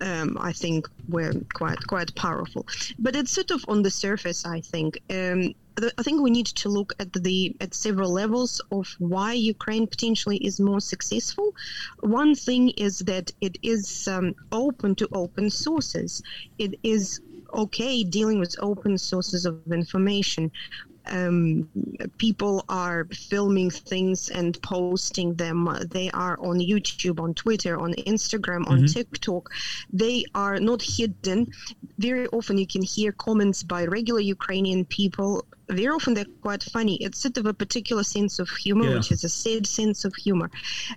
um, I think were quite quite powerful. But it's sort of on the surface, I think. Um, I think we need to look at the at several levels of why Ukraine potentially is more successful. One thing is that it is um, open to open sources. It is okay dealing with open sources of information um, people are filming things and posting them. They are on YouTube, on Twitter, on Instagram, on mm-hmm. TikTok. They are not hidden. Very often you can hear comments by regular Ukrainian people. Very often they're quite funny. It's sort of a particular sense of humor, yeah. which is a sad sense of humor.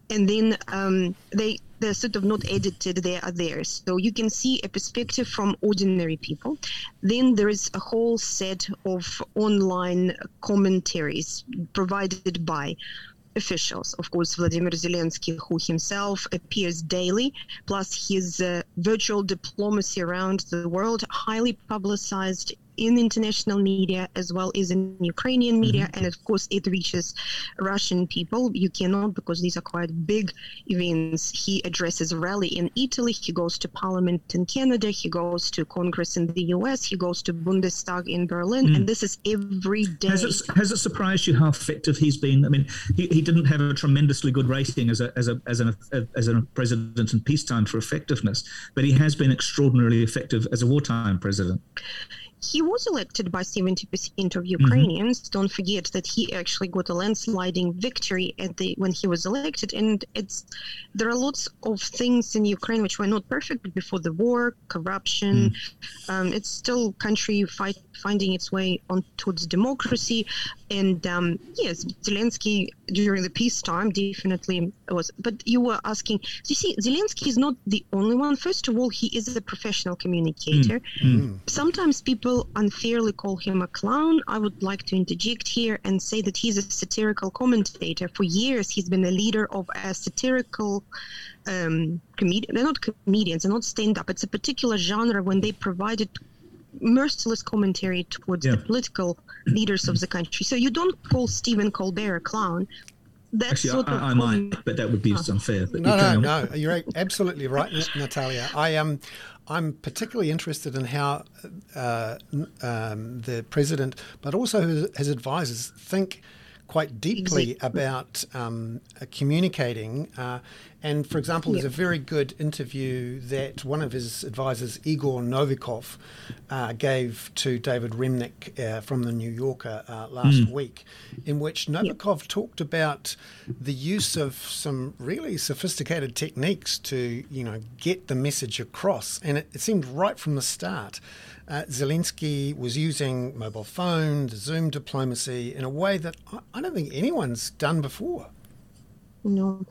And then um, they they're sort of not edited, they are there. So you can see a perspective from ordinary people. Then there is a whole set of online commentaries provided by officials. Of course, Vladimir Zelensky, who himself appears daily, plus his uh, virtual diplomacy around the world, highly publicized in international media as well as in Ukrainian media, mm-hmm. and of course it reaches Russian people. You cannot because these are quite big events. He addresses a rally in Italy. He goes to Parliament in Canada. He goes to Congress in the U.S. He goes to Bundestag in Berlin, mm. and this is every day. Has it, has it surprised you how effective he's been? I mean, he, he didn't have a tremendously good rating as a as a as an as a president in peacetime for effectiveness, but he has been extraordinarily effective as a wartime president he was elected by 70% of mm-hmm. Ukrainians. Mm-hmm. Don't forget that he actually got a landsliding victory at the when he was elected. And it's there are lots of things in Ukraine which were not perfect before the war, corruption. Mm. Um, it's still country fight, finding its way on towards democracy. And um, yes, Zelensky during the peacetime definitely was. But you were asking, you see, Zelensky is not the only one. First of all, he is a professional communicator. Mm. Mm. Sometimes people people unfairly call him a clown, I would like to interject here and say that he's a satirical commentator. For years, he's been a leader of a satirical um, comedian. They're not comedians, they're not stand up. It's a particular genre when they provided merciless commentary towards yeah. the political leaders of the country. So you don't call Stephen Colbert a clown. That's Actually, sort I, of I might, but that would be unfair. But no, no, no. You're absolutely right, Natalia. I am. Um, I'm particularly interested in how uh, um, the president, but also his, his advisors, think quite deeply about um, uh, communicating uh, And for example, there's a very good interview that one of his advisors, Igor Novikov, uh, gave to David Remnick uh, from the New Yorker uh, last mm. week, in which Novikov talked about the use of some really sophisticated techniques to, you know, get the message across. And it, it seemed right from the start. Uh, Zelensky was using mobile phones, Zoom diplomacy in a way that I don't think anyone's done before. No.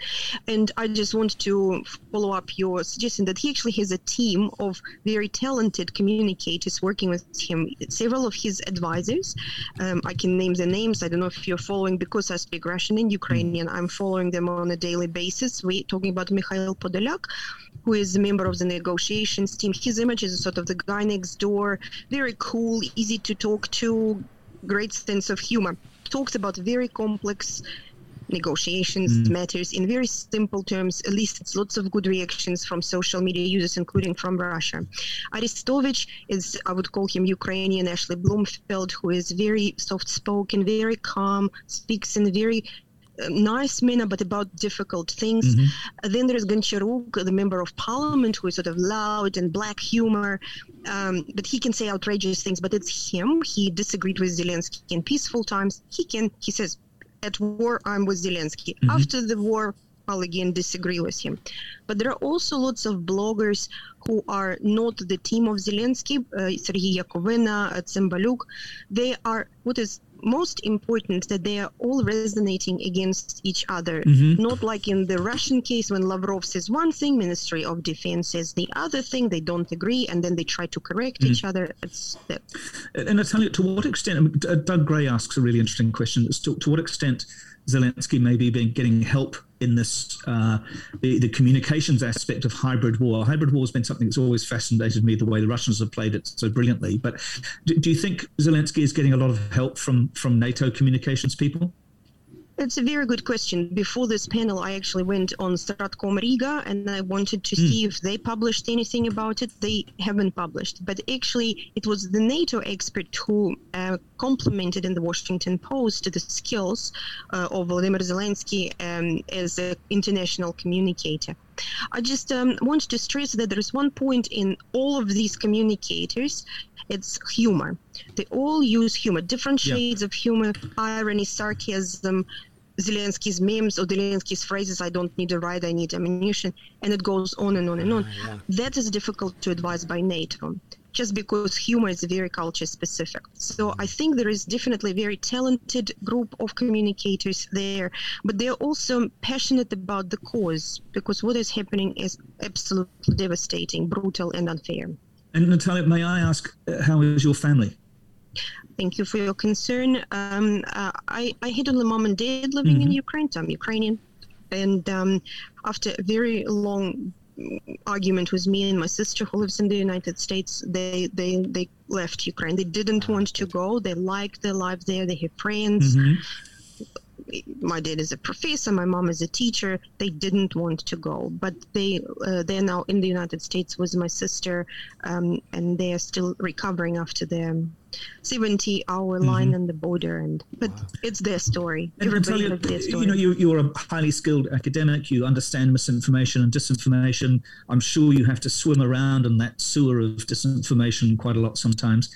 And I just want to follow up your suggestion that he actually has a team of very talented communicators working with him. Several of his advisors, um, I can name the names. I don't know if you're following because I speak Russian and Ukrainian. I'm following them on a daily basis. We're talking about Mikhail Podolyak, who is a member of the negotiations team. His image is sort of the guy next door, very cool, easy to talk to, great sense of humor. Talks about very complex negotiations mm. matters in very simple terms elicits lots of good reactions from social media users including from russia Arestovych is i would call him ukrainian ashley bloomfield who is very soft spoken very calm speaks in a very nice manner, but about difficult things. Mm-hmm. then there's Goncharuk, the member of parliament, who is sort of loud and black humor, um, but he can say outrageous things. But it's him. He disagreed with Zelensky in peaceful times. He can, he says, at war, I'm with Zelensky. Mm-hmm. After the war, I'll again disagree with him. But there are also lots of bloggers who are not the team of Zelensky, uh, Sergei Yakovina, Tsembaluk. They are what is most important that they are all resonating against each other. Mm-hmm. Not like in the Russian case when Lavrov says one thing, Ministry of Defense says the other thing. They don't agree, and then they try to correct mm-hmm. each other. It's that. And I tell you, to what extent? Doug Gray asks a really interesting question. To, to what extent Zelensky may be getting help in this uh, the, the, communications aspect of hybrid war. Hybrid war has been something that's always fascinated me the way the Russians have played it so brilliantly. But do, do you think Zelensky is getting a lot of help from from NATO communications people? It's a very good question. Before this panel, I actually went on Stratcom Riga and I wanted to mm. see if they published anything about it. They haven't published, but actually, it was the NATO expert who uh, complimented in the Washington Post the skills uh, of Volodymyr Zelensky um, as an international communicator. I just um, want to stress that there is one point in all of these communicators it's humor. They all use humor, different shades yeah. of humor, irony, sarcasm, Zelensky's memes or Zelensky's phrases, I don't need a ride, I need ammunition, and it goes on and on and on. Uh, yeah. That is difficult to advise by NATO, just because humor is very culture specific. So I think there is definitely a very talented group of communicators there, but they're also passionate about the cause, because what is happening is absolutely devastating, brutal, and unfair. And Natalia, may I ask, uh, how is your family? Thank you for your concern. Um, uh, I, I had only mom and dad living mm-hmm. in Ukraine, so I'm Ukrainian. And um, after a very long argument with me and my sister who lives in the United States, they, they, they left Ukraine. They didn't want to go. They liked their life there. They have friends. Mm-hmm my dad is a professor, my mom is a teacher. They didn't want to go, but they uh, they're now in the United States with my sister, um, and they are still recovering after the 70 hour mm-hmm. line on the border. And but wow. it's their story. And Everybody you, their story. You know, you, you're a highly skilled academic. You understand misinformation and disinformation. I'm sure you have to swim around in that sewer of disinformation quite a lot sometimes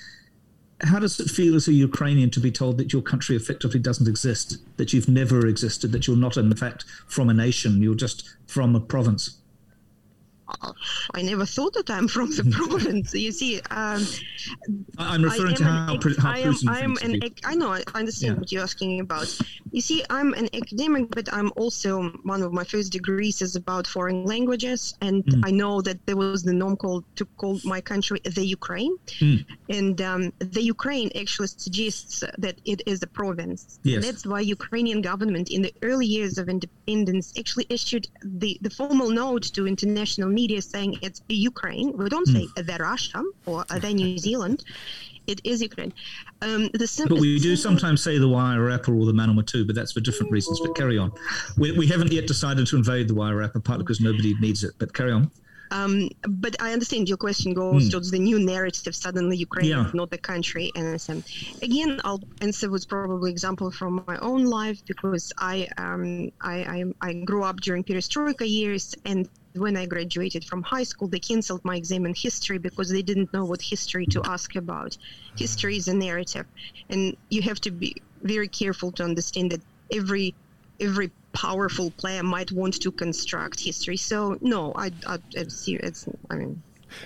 how does it feel as a Ukrainian to be told that your country effectively doesn't exist, that you've never existed, that you're not, in fact, from a nation, you're just from a province? I never thought that I'm from the province. You see, um, I'm referring to how, an, how I am, I am an. I know. I understand yeah. what you're asking about. You see, I'm an academic, but I'm also one of my first degrees is about foreign languages, and mm. I know that there was the norm called to call my country the Ukraine, mm. and um, the Ukraine actually suggests that it is a province. Yes. That's why Ukrainian government in the early years of independence actually issued the the formal note to international media is saying it's Ukraine. We don't say mm. the Russia or the New Zealand. It is Ukraine. Um, the sim- but we do sometimes say the Wairarapa or the Manama Manawatu, but that's for different reasons. But carry on. We, we haven't yet decided to invade the Wairarapa, partly because nobody needs it. But carry on. Um, but I understand your question goes mm. towards the new narrative. Suddenly, Ukraine yeah. is not the country, and um, again, I'll answer with probably example from my own life because I um, I, I, I grew up during perestroika years, and when I graduated from high school, they canceled my exam in history because they didn't know what history to ask about. History is a narrative, and you have to be very careful to understand that every every powerful player might want to construct history. So no, I, I it's, I mean,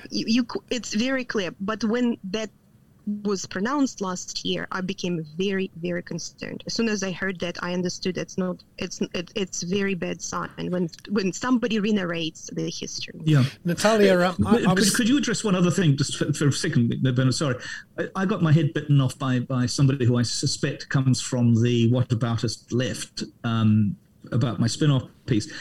you, you it's very clear. But when that was pronounced last year, I became very, very concerned. As soon as I heard that, I understood it's not it's it, it's very bad sign when when somebody re-narrates the history. Yeah, Natalia, um, I, I was... could, could, you address one other thing just for, for a second, Bernard? Sorry, I, I, got my head bitten off by by somebody who I suspect comes from the whataboutist left um, about my spin-off piece,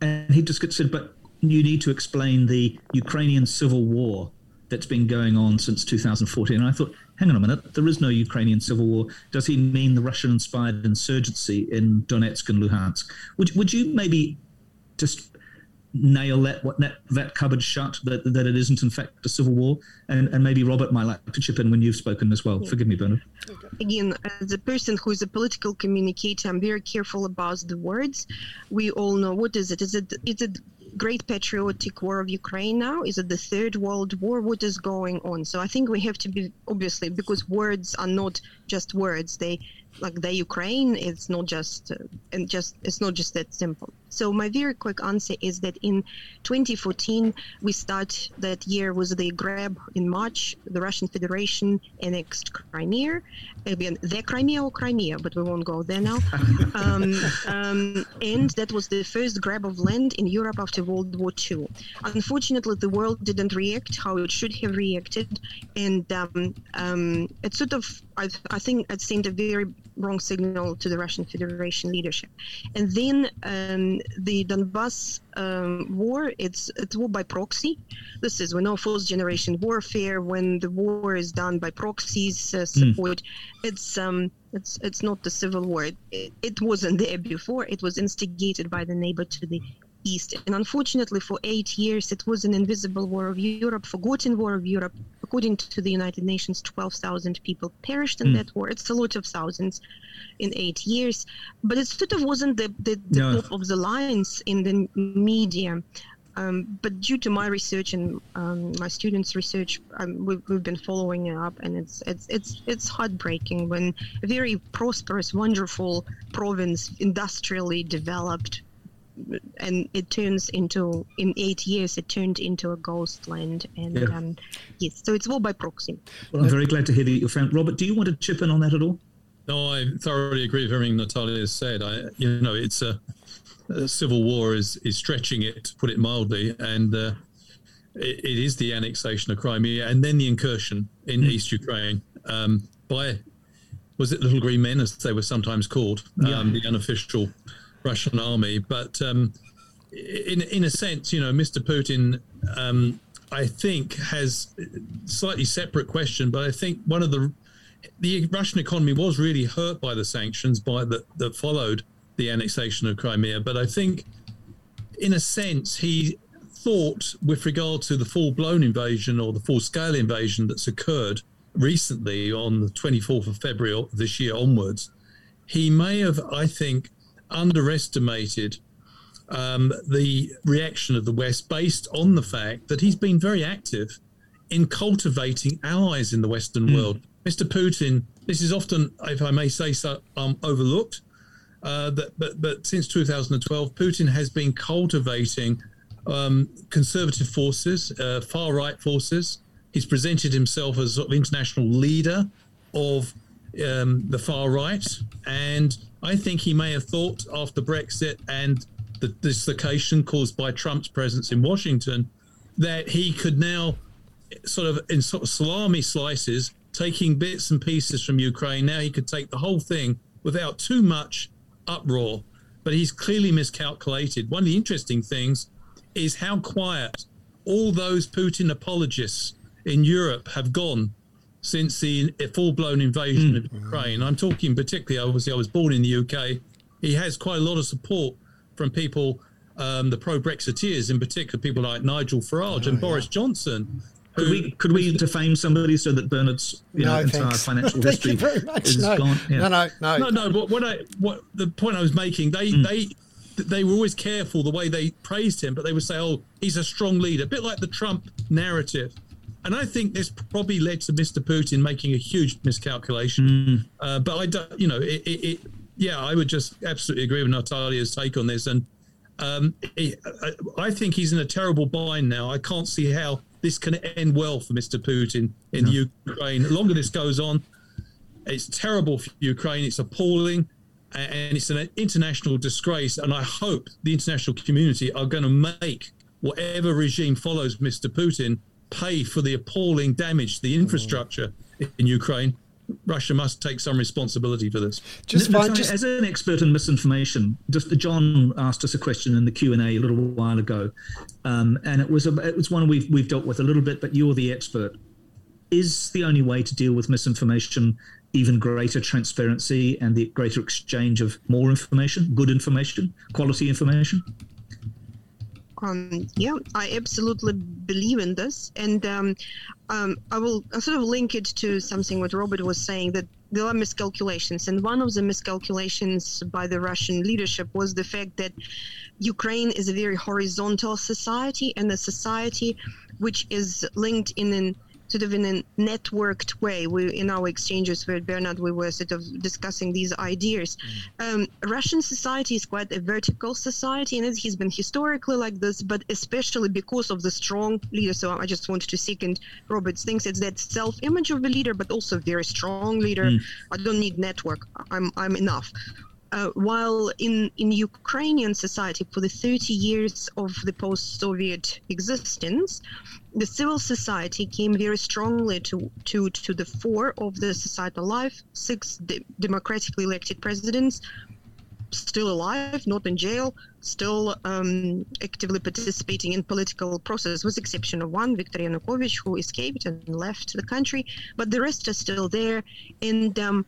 and he just said, "But you need to explain the Ukrainian civil war." That's been going on since 2014. And I thought, hang on a minute, there is no Ukrainian civil war. Does he mean the Russian inspired insurgency in Donetsk and Luhansk? Would, would you maybe just nail that that, that cupboard shut that, that it isn't in fact a civil war and, and maybe robert might like to chip in when you've spoken as well yeah. forgive me bernard again as a person who is a political communicator i'm very careful about the words we all know what is it is it is it great patriotic war of Ukraine now? Is it the third world war? What is going on? So I think we have to be obviously because words are not just words. They like the Ukraine. It's not just uh, and just it's not just that simple. So my very quick answer is that in 2014 we start that year was the grab in March. The Russian Federation annexed Crimea, again the Crimea or Crimea, but we won't go there now. um, um, and that was the first grab of land in Europe after World War II. Unfortunately, the world didn't react how it should have reacted, and um, um it sort of I, I think it sent a very wrong signal to the Russian Federation leadership. And then um, the Donbass um, war, it's it's war by proxy. This is we know first generation warfare. When the war is done by proxies uh, hmm. support, mm. it's um it's it's not the civil war. It, it wasn't there before. It was instigated by the neighbor to the East. And unfortunately, for eight years, it was an invisible war of Europe, forgotten war of Europe. According to the United Nations, 12,000 people perished in mm. that war. It's a lot of thousands in eight years. But it sort of wasn't the, the, the no. top of the lines in the media. Um, but due to my research and um, my students' research, um, we've, we've, been following it up, and it's it's it's it's heartbreaking when a very prosperous, wonderful province, industrially developed, and it turns into in eight years it turned into a ghost land and yeah. um, yes so it's all by proxy well i'm very glad to hear that your friend robert do you want to chip in on that at all no i thoroughly agree with everything natalia has said i you know it's a, a civil war is is stretching it to put it mildly and uh, it, it is the annexation of crimea and then the incursion in mm. east ukraine um, by was it little green men as they were sometimes called yeah. um, the unofficial Russian army. But um, in in a sense, you know, Mr. Putin, um, I think, has slightly separate question. But I think one of the the Russian economy was really hurt by the sanctions by that followed the annexation of Crimea. But I think, in a sense, he thought, with regard to the full blown invasion or the full scale invasion that's occurred recently on the 24th of February this year onwards, he may have, I think, underestimated um, the reaction of the West based on the fact that he's been very active in cultivating allies in the Western mm. world. Mr. Putin, this is often, if I may say so, um, overlooked. Uh, that, but, but since 2012, Putin has been cultivating um, conservative forces, uh, far right forces. He's presented himself as sort of international leader of um, the far right, and I think he may have thought after Brexit and the dislocation caused by Trump's presence in Washington that he could now sort of in sort of salami slices taking bits and pieces from Ukraine. Now he could take the whole thing without too much uproar. But he's clearly miscalculated. One of the interesting things is how quiet all those Putin apologists in Europe have gone since the full blown invasion mm. of Ukraine. I'm talking particularly, obviously, I was born in the UK. He has quite a lot of support from people um, the pro-Brexiteers, in particular, people like Nigel Farage oh, and yeah. Boris Johnson. Could we could we defame somebody so that Bernard's you no, know, entire financial history is no. gone? Yeah. No, no, no, no, no. But what I what the point I was making, they mm. they they were always careful the way they praised him, but they would say, "Oh, he's a strong leader," a bit like the Trump narrative. And I think this probably led to Mr. Putin making a huge miscalculation. Mm. Uh, but I don't, you know, it, it, it, yeah, I would just absolutely agree with Natalia's take on this. And um, I, I think he's in a terrible bind now. I can't see how this can end well for Mr. Putin in no. Ukraine. The longer this goes on, it's terrible for Ukraine. It's appalling and it's an international disgrace. And I hope the international community are going to make whatever regime follows Mr. Putin pay for the appalling damage to the infrastructure in Ukraine. Russia must take some responsibility for this. Just, fine, just as an expert in misinformation, just John asked us a question in the Q and A a little while ago, um, and it was a, it was one we've we've dealt with a little bit, but you're the expert. Is the only way to deal with misinformation even greater transparency and the greater exchange of more information, good information, quality information? Um, yeah, I absolutely believe in this, and um, um, I will sort of link it to something what Robert was saying that there are miscalculations, and one of the miscalculations by the Russian leadership was the fact that Ukraine is a very horizontal society and a society which is linked in an sort of in a networked way. We in our exchanges with Bernard, we were sort of discussing these ideas. Mm. Um, Russian society is quite a vertical society, and it has been historically like this, but especially because of the strong leader. So I just wanted to second Robert's things. It's that self-image of the leader, but also very strong leader. Mm. I don't need network. I'm I'm enough. Uh, while in, in Ukrainian society, for the 30 years of the post Soviet existence, the civil society came very strongly to, to, to the fore of the societal life. Six de- democratically elected presidents still alive, not in jail, still um, actively participating in political process, with exception of one, Viktor Yanukovych, who escaped and left the country. But the rest are still there. And um,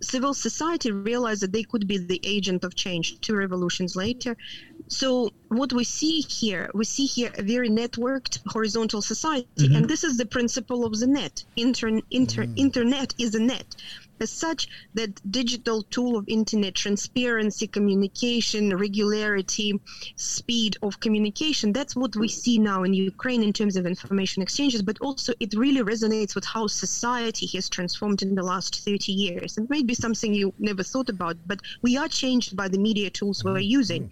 civil society realized that they could be the agent of change two revolutions later. So what we see here, we see here a very networked horizontal society, mm-hmm. and this is the principle of the net. Inter, inter, mm. Internet is a net as such that digital tool of internet transparency communication regularity speed of communication that's what we see now in ukraine in terms of information exchanges but also it really resonates with how society has transformed in the last 30 years it may be something you never thought about but we are changed by the media tools we're using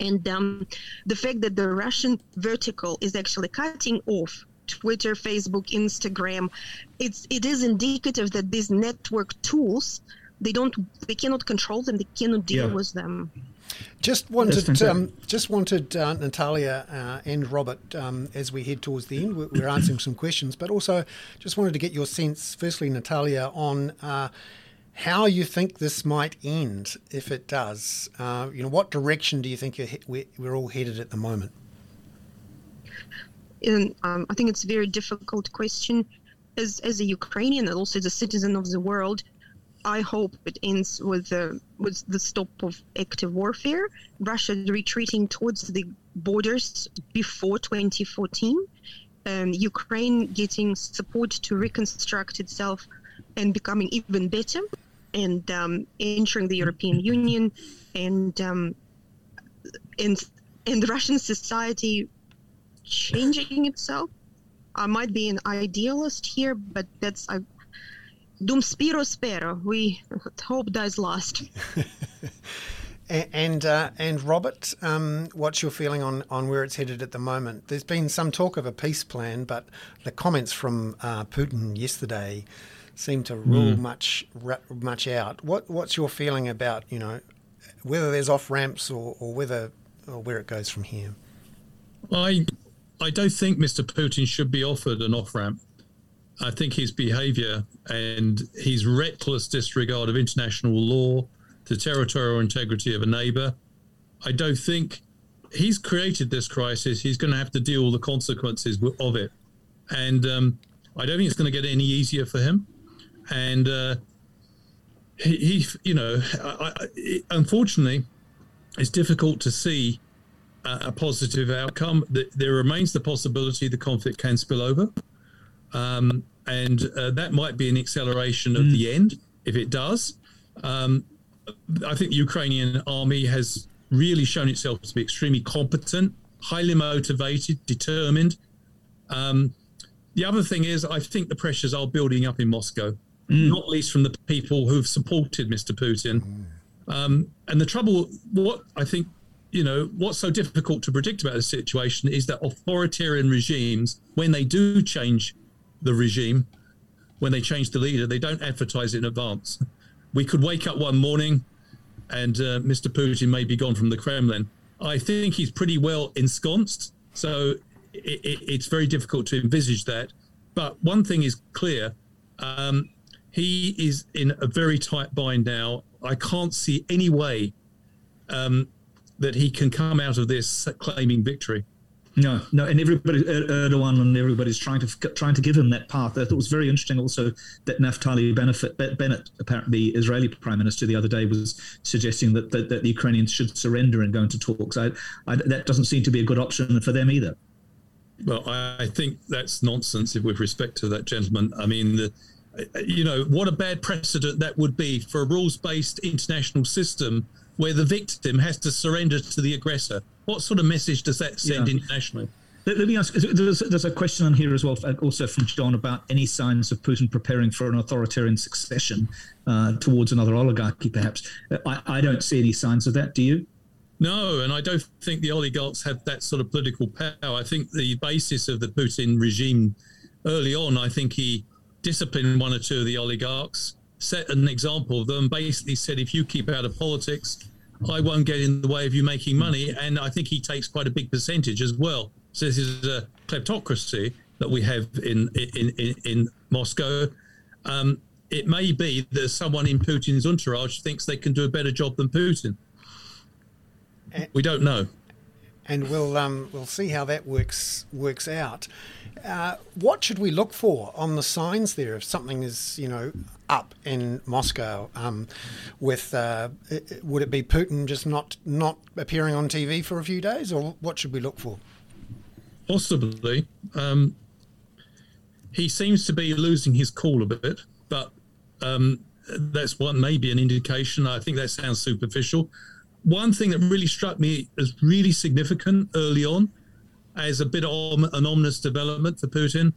and um, the fact that the Russian vertical is actually cutting off Twitter, Facebook, Instagram, it's it is indicative that these network tools they don't they cannot control them, they cannot deal yeah. with them. Just wanted, um, just wanted uh, Natalia uh, and Robert, um, as we head towards the end, we're, we're answering some questions, but also just wanted to get your sense, firstly, Natalia, on uh, how you think this might end if it does. Uh, you know, what direction do you think we're, we're all headed at the moment? And um, I think it's a very difficult question. As, as a Ukrainian and also as a citizen of the world, I hope it ends with the with the stop of active warfare. Russia retreating towards the borders before 2014, um, Ukraine getting support to reconstruct itself and becoming even better, and um, entering the European Union, and um, and and Russian society changing itself. I might be an idealist here, but that's I. Dum spiro spero. We hope dies last. and uh, and Robert, um, what's your feeling on, on where it's headed at the moment? There's been some talk of a peace plan, but the comments from uh, Putin yesterday seem to rule mm. much much out. What what's your feeling about you know whether there's off ramps or, or whether or where it goes from here? I I don't think Mr. Putin should be offered an off ramp. I think his behavior and his reckless disregard of international law, the territorial integrity of a neighbor, I don't think he's created this crisis. He's going to have to deal with the consequences of it. And um, I don't think it's going to get any easier for him. And uh, he, he, you know, I, I, unfortunately, it's difficult to see a positive outcome. There remains the possibility the conflict can spill over. Um, and uh, that might be an acceleration of mm. the end if it does. Um, I think the Ukrainian army has really shown itself to be extremely competent, highly motivated, determined. Um, the other thing is, I think the pressures are building up in Moscow, mm. not least from the people who've supported Mr. Putin. Mm. Um, and the trouble, what I think, you know, what's so difficult to predict about the situation is that authoritarian regimes, when they do change the regime, when they change the leader, they don't advertise it in advance. We could wake up one morning and uh, Mr. Putin may be gone from the Kremlin. I think he's pretty well ensconced, so it, it, it's very difficult to envisage that. But one thing is clear um, he is in a very tight bind now. I can't see any way um, that he can come out of this claiming victory. No, no, and everybody, Erdogan and everybody's trying to trying to give him that path. I thought it was very interesting also that Naftali Bennett, apparently the Israeli prime minister, the other day was suggesting that, that, that the Ukrainians should surrender and go into talks. I, I, that doesn't seem to be a good option for them either. Well, I think that's nonsense with respect to that gentleman. I mean, the, you know, what a bad precedent that would be for a rules based international system where the victim has to surrender to the aggressor. What sort of message does that send yeah. internationally? Let, let, me ask. There's, there's, a question on here as well, uh, also from John, about any signs of Putin preparing for an authoritarian succession uh, towards another oligarchy, perhaps. I, I don't see any signs of that. Do you? No, and I don't think the oligarchs have that sort of political power. I think the basis of the Putin regime early on, I think he disciplined one or two of the oligarchs, set an example of them, basically said, if you keep out of politics, I won't get in the way of you making money. And I think he takes quite a big percentage as well. So this is a kleptocracy that we have in in in, in Moscow. Um, it may be that someone in Putin's entourage thinks they can do a better job than Putin. And, we don't know, and we'll um, we'll see how that works works out. Uh, what should we look for on the signs there if something is you know up in Moscow um, with uh, would it be Putin just not not appearing on TV for a few days, or what should we look for? Possibly. Um, he seems to be losing his cool a bit, but um, that's one maybe an indication. I think that sounds superficial. One thing that really struck me as really significant early on, as a bit of an ominous development for Putin,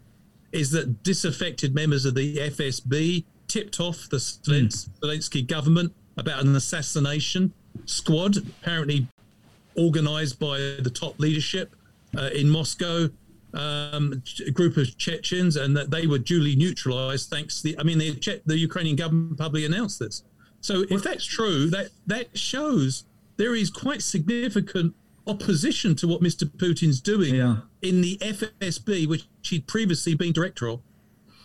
is that disaffected members of the FSB tipped off the hmm. Zelensky government about an assassination squad, apparently organized by the top leadership uh, in Moscow, um, a group of Chechens, and that they were duly neutralized thanks to the. I mean, the, che- the Ukrainian government publicly announced this. So if that's true, that that shows there is quite significant opposition to what Mr. Putin's doing yeah. in the FSB, which he'd previously been director of.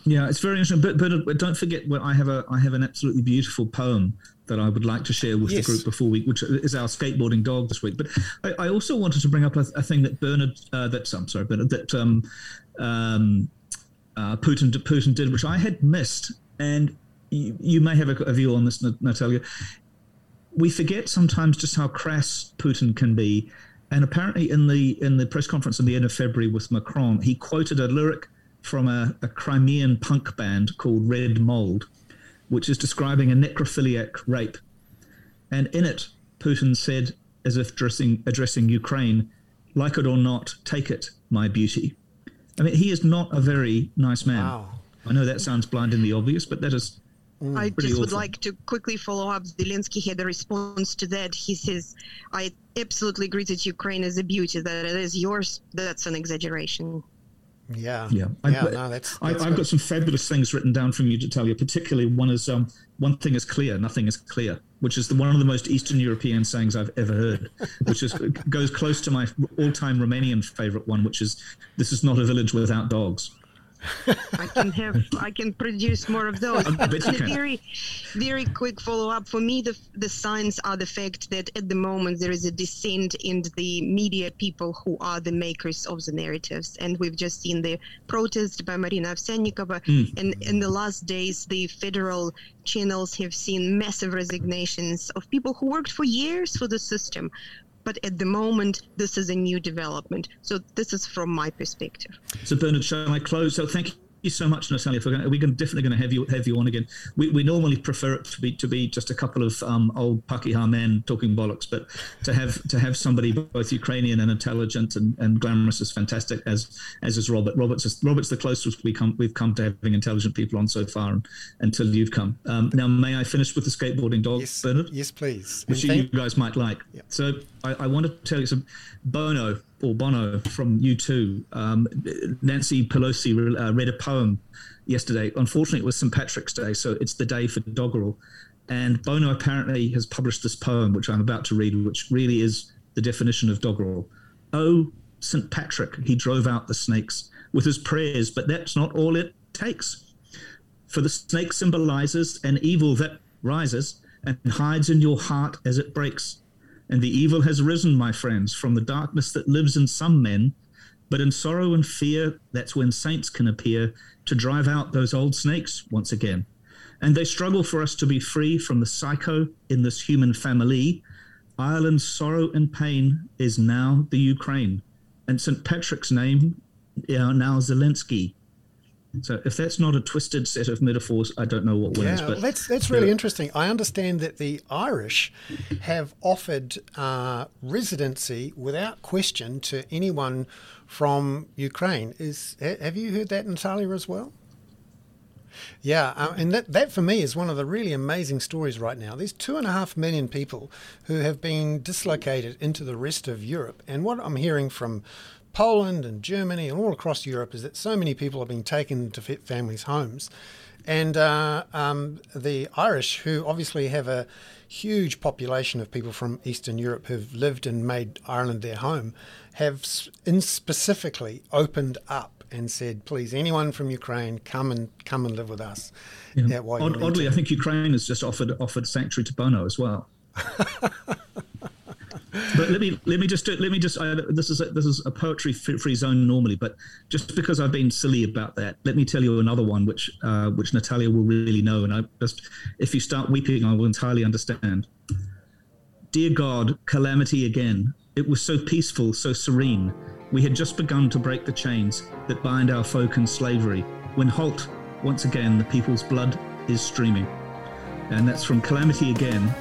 Yeah, it's very interesting. But but don't forget, well, I have a I have an absolutely beautiful poem that I would like to share with yes. the group before we, which is our skateboarding dog this week. But I, I also wanted to bring up a, a thing that Bernard, uh, that I'm sorry, Bernard, that um, um, uh, Putin Putin did, which I had missed, and you, you may have a, a, view on this, Natalia. We forget sometimes just how crass Putin can be, and apparently in the in the press conference at the end of February with Macron, he quoted a lyric from a, a Crimean punk band called Red Mold, which is describing a necrophiliac rape. And in it, Putin said, as if addressing, addressing Ukraine, like it or not, take it, my beauty. I mean, he is not a very nice man. Wow. I know that sounds blind in the obvious, but that is. I just awful. would like to quickly follow up. Zelensky had a response to that. He says, I absolutely agree that Ukraine is a beauty, that it is yours. That's an exaggeration. Yeah, yeah, I, yeah. No, that's, that's I, have got some fabulous things written down from you to tell you. Particularly, one is um, one thing is clear, nothing is clear, which is the, one of the most Eastern European sayings I've ever heard, which is goes close to my all-time Romanian favorite one, which is "This is not a village without dogs." I can have I can produce more of those. a very very quick follow up for me the the signs are the fact that at the moment there is a descent in the media people who are the makers of the narratives and we've just seen the protest by Marina Ovsyannikova mm. and in the last days the federal channels have seen massive resignations of people who worked for years for the system but at the moment, this is a new development. So this is from my perspective. So Bernard, shall I close? So thank you you so much, Natalia. For we're definitely going to have you have you on again. We, we normally prefer it to be to be just a couple of um, old Pakeha men talking bollocks, but to have to have somebody both Ukrainian and intelligent and, and glamorous is fantastic. As as is Robert. Robert's Robert's the closest we come we've come to having intelligent people on so far, and, until you've come. Um, now, may I finish with the skateboarding dog, yes, Bernard? Yes, please. Which you, you guys might like. Yep. So I, I want to tell you some Bono or Bono from U2. Um, Nancy Pelosi uh, read a poem yesterday. Unfortunately, it was St. Patrick's Day, so it's the day for doggerel. And Bono apparently has published this poem, which I'm about to read, which really is the definition of doggerel. Oh, St. Patrick, he drove out the snakes with his prayers, but that's not all it takes. For the snake symbolizes an evil that rises and hides in your heart as it breaks. And the evil has risen, my friends, from the darkness that lives in some men. But in sorrow and fear, that's when saints can appear to drive out those old snakes once again. And they struggle for us to be free from the psycho in this human family. Ireland's sorrow and pain is now the Ukraine. And St. Patrick's name are now Zelensky. So if that's not a twisted set of metaphors, I don't know what yeah, But that's that's really interesting. I understand that the Irish have offered uh, residency without question to anyone from Ukraine. Is have you heard that, Natalia, as well? Yeah, uh, and that, that for me is one of the really amazing stories right now. There's two and a half million people who have been dislocated into the rest of Europe. And what I'm hearing from Poland and Germany and all across Europe is that so many people are being taken to families' homes. And uh, um, the Irish, who obviously have a huge population of people from Eastern Europe who've lived and made Ireland their home, have in specifically opened up and said, "Please, anyone from Ukraine, come and come and live with us." Yeah. Odd, oddly, I think Ukraine has just offered offered sanctuary to Bono as well. but let me let me just let me just uh, this is a, this is a poetry free zone normally, but just because I've been silly about that, let me tell you another one which uh, which Natalia will really know, and I just if you start weeping, I will entirely understand. Dear God, calamity again. It was so peaceful, so serene. We had just begun to break the chains that bind our folk in slavery. When halt, once again, the people's blood is streaming. And that's from Calamity Again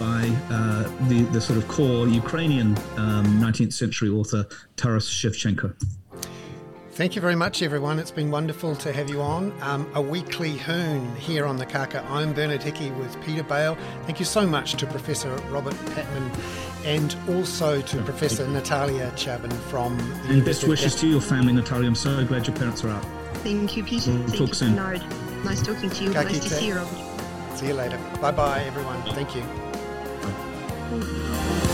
by uh, the, the sort of core Ukrainian um, 19th century author Taras Shevchenko. Thank you very much, everyone. It's been wonderful to have you on. Um, a weekly hoon here on the Kaka. I'm Bernard Hickey with Peter Bale. Thank you so much to Professor Robert Patman and also to Professor Natalia Chaban from the And best wishes to your family, Natalia. I'm so glad your parents are out. Thank you, Peter. We'll Thank talk you, soon. Bernard. Nice talking to you. Nice to see you, Robert. See you later. Bye bye, everyone. Thank you. Thank you.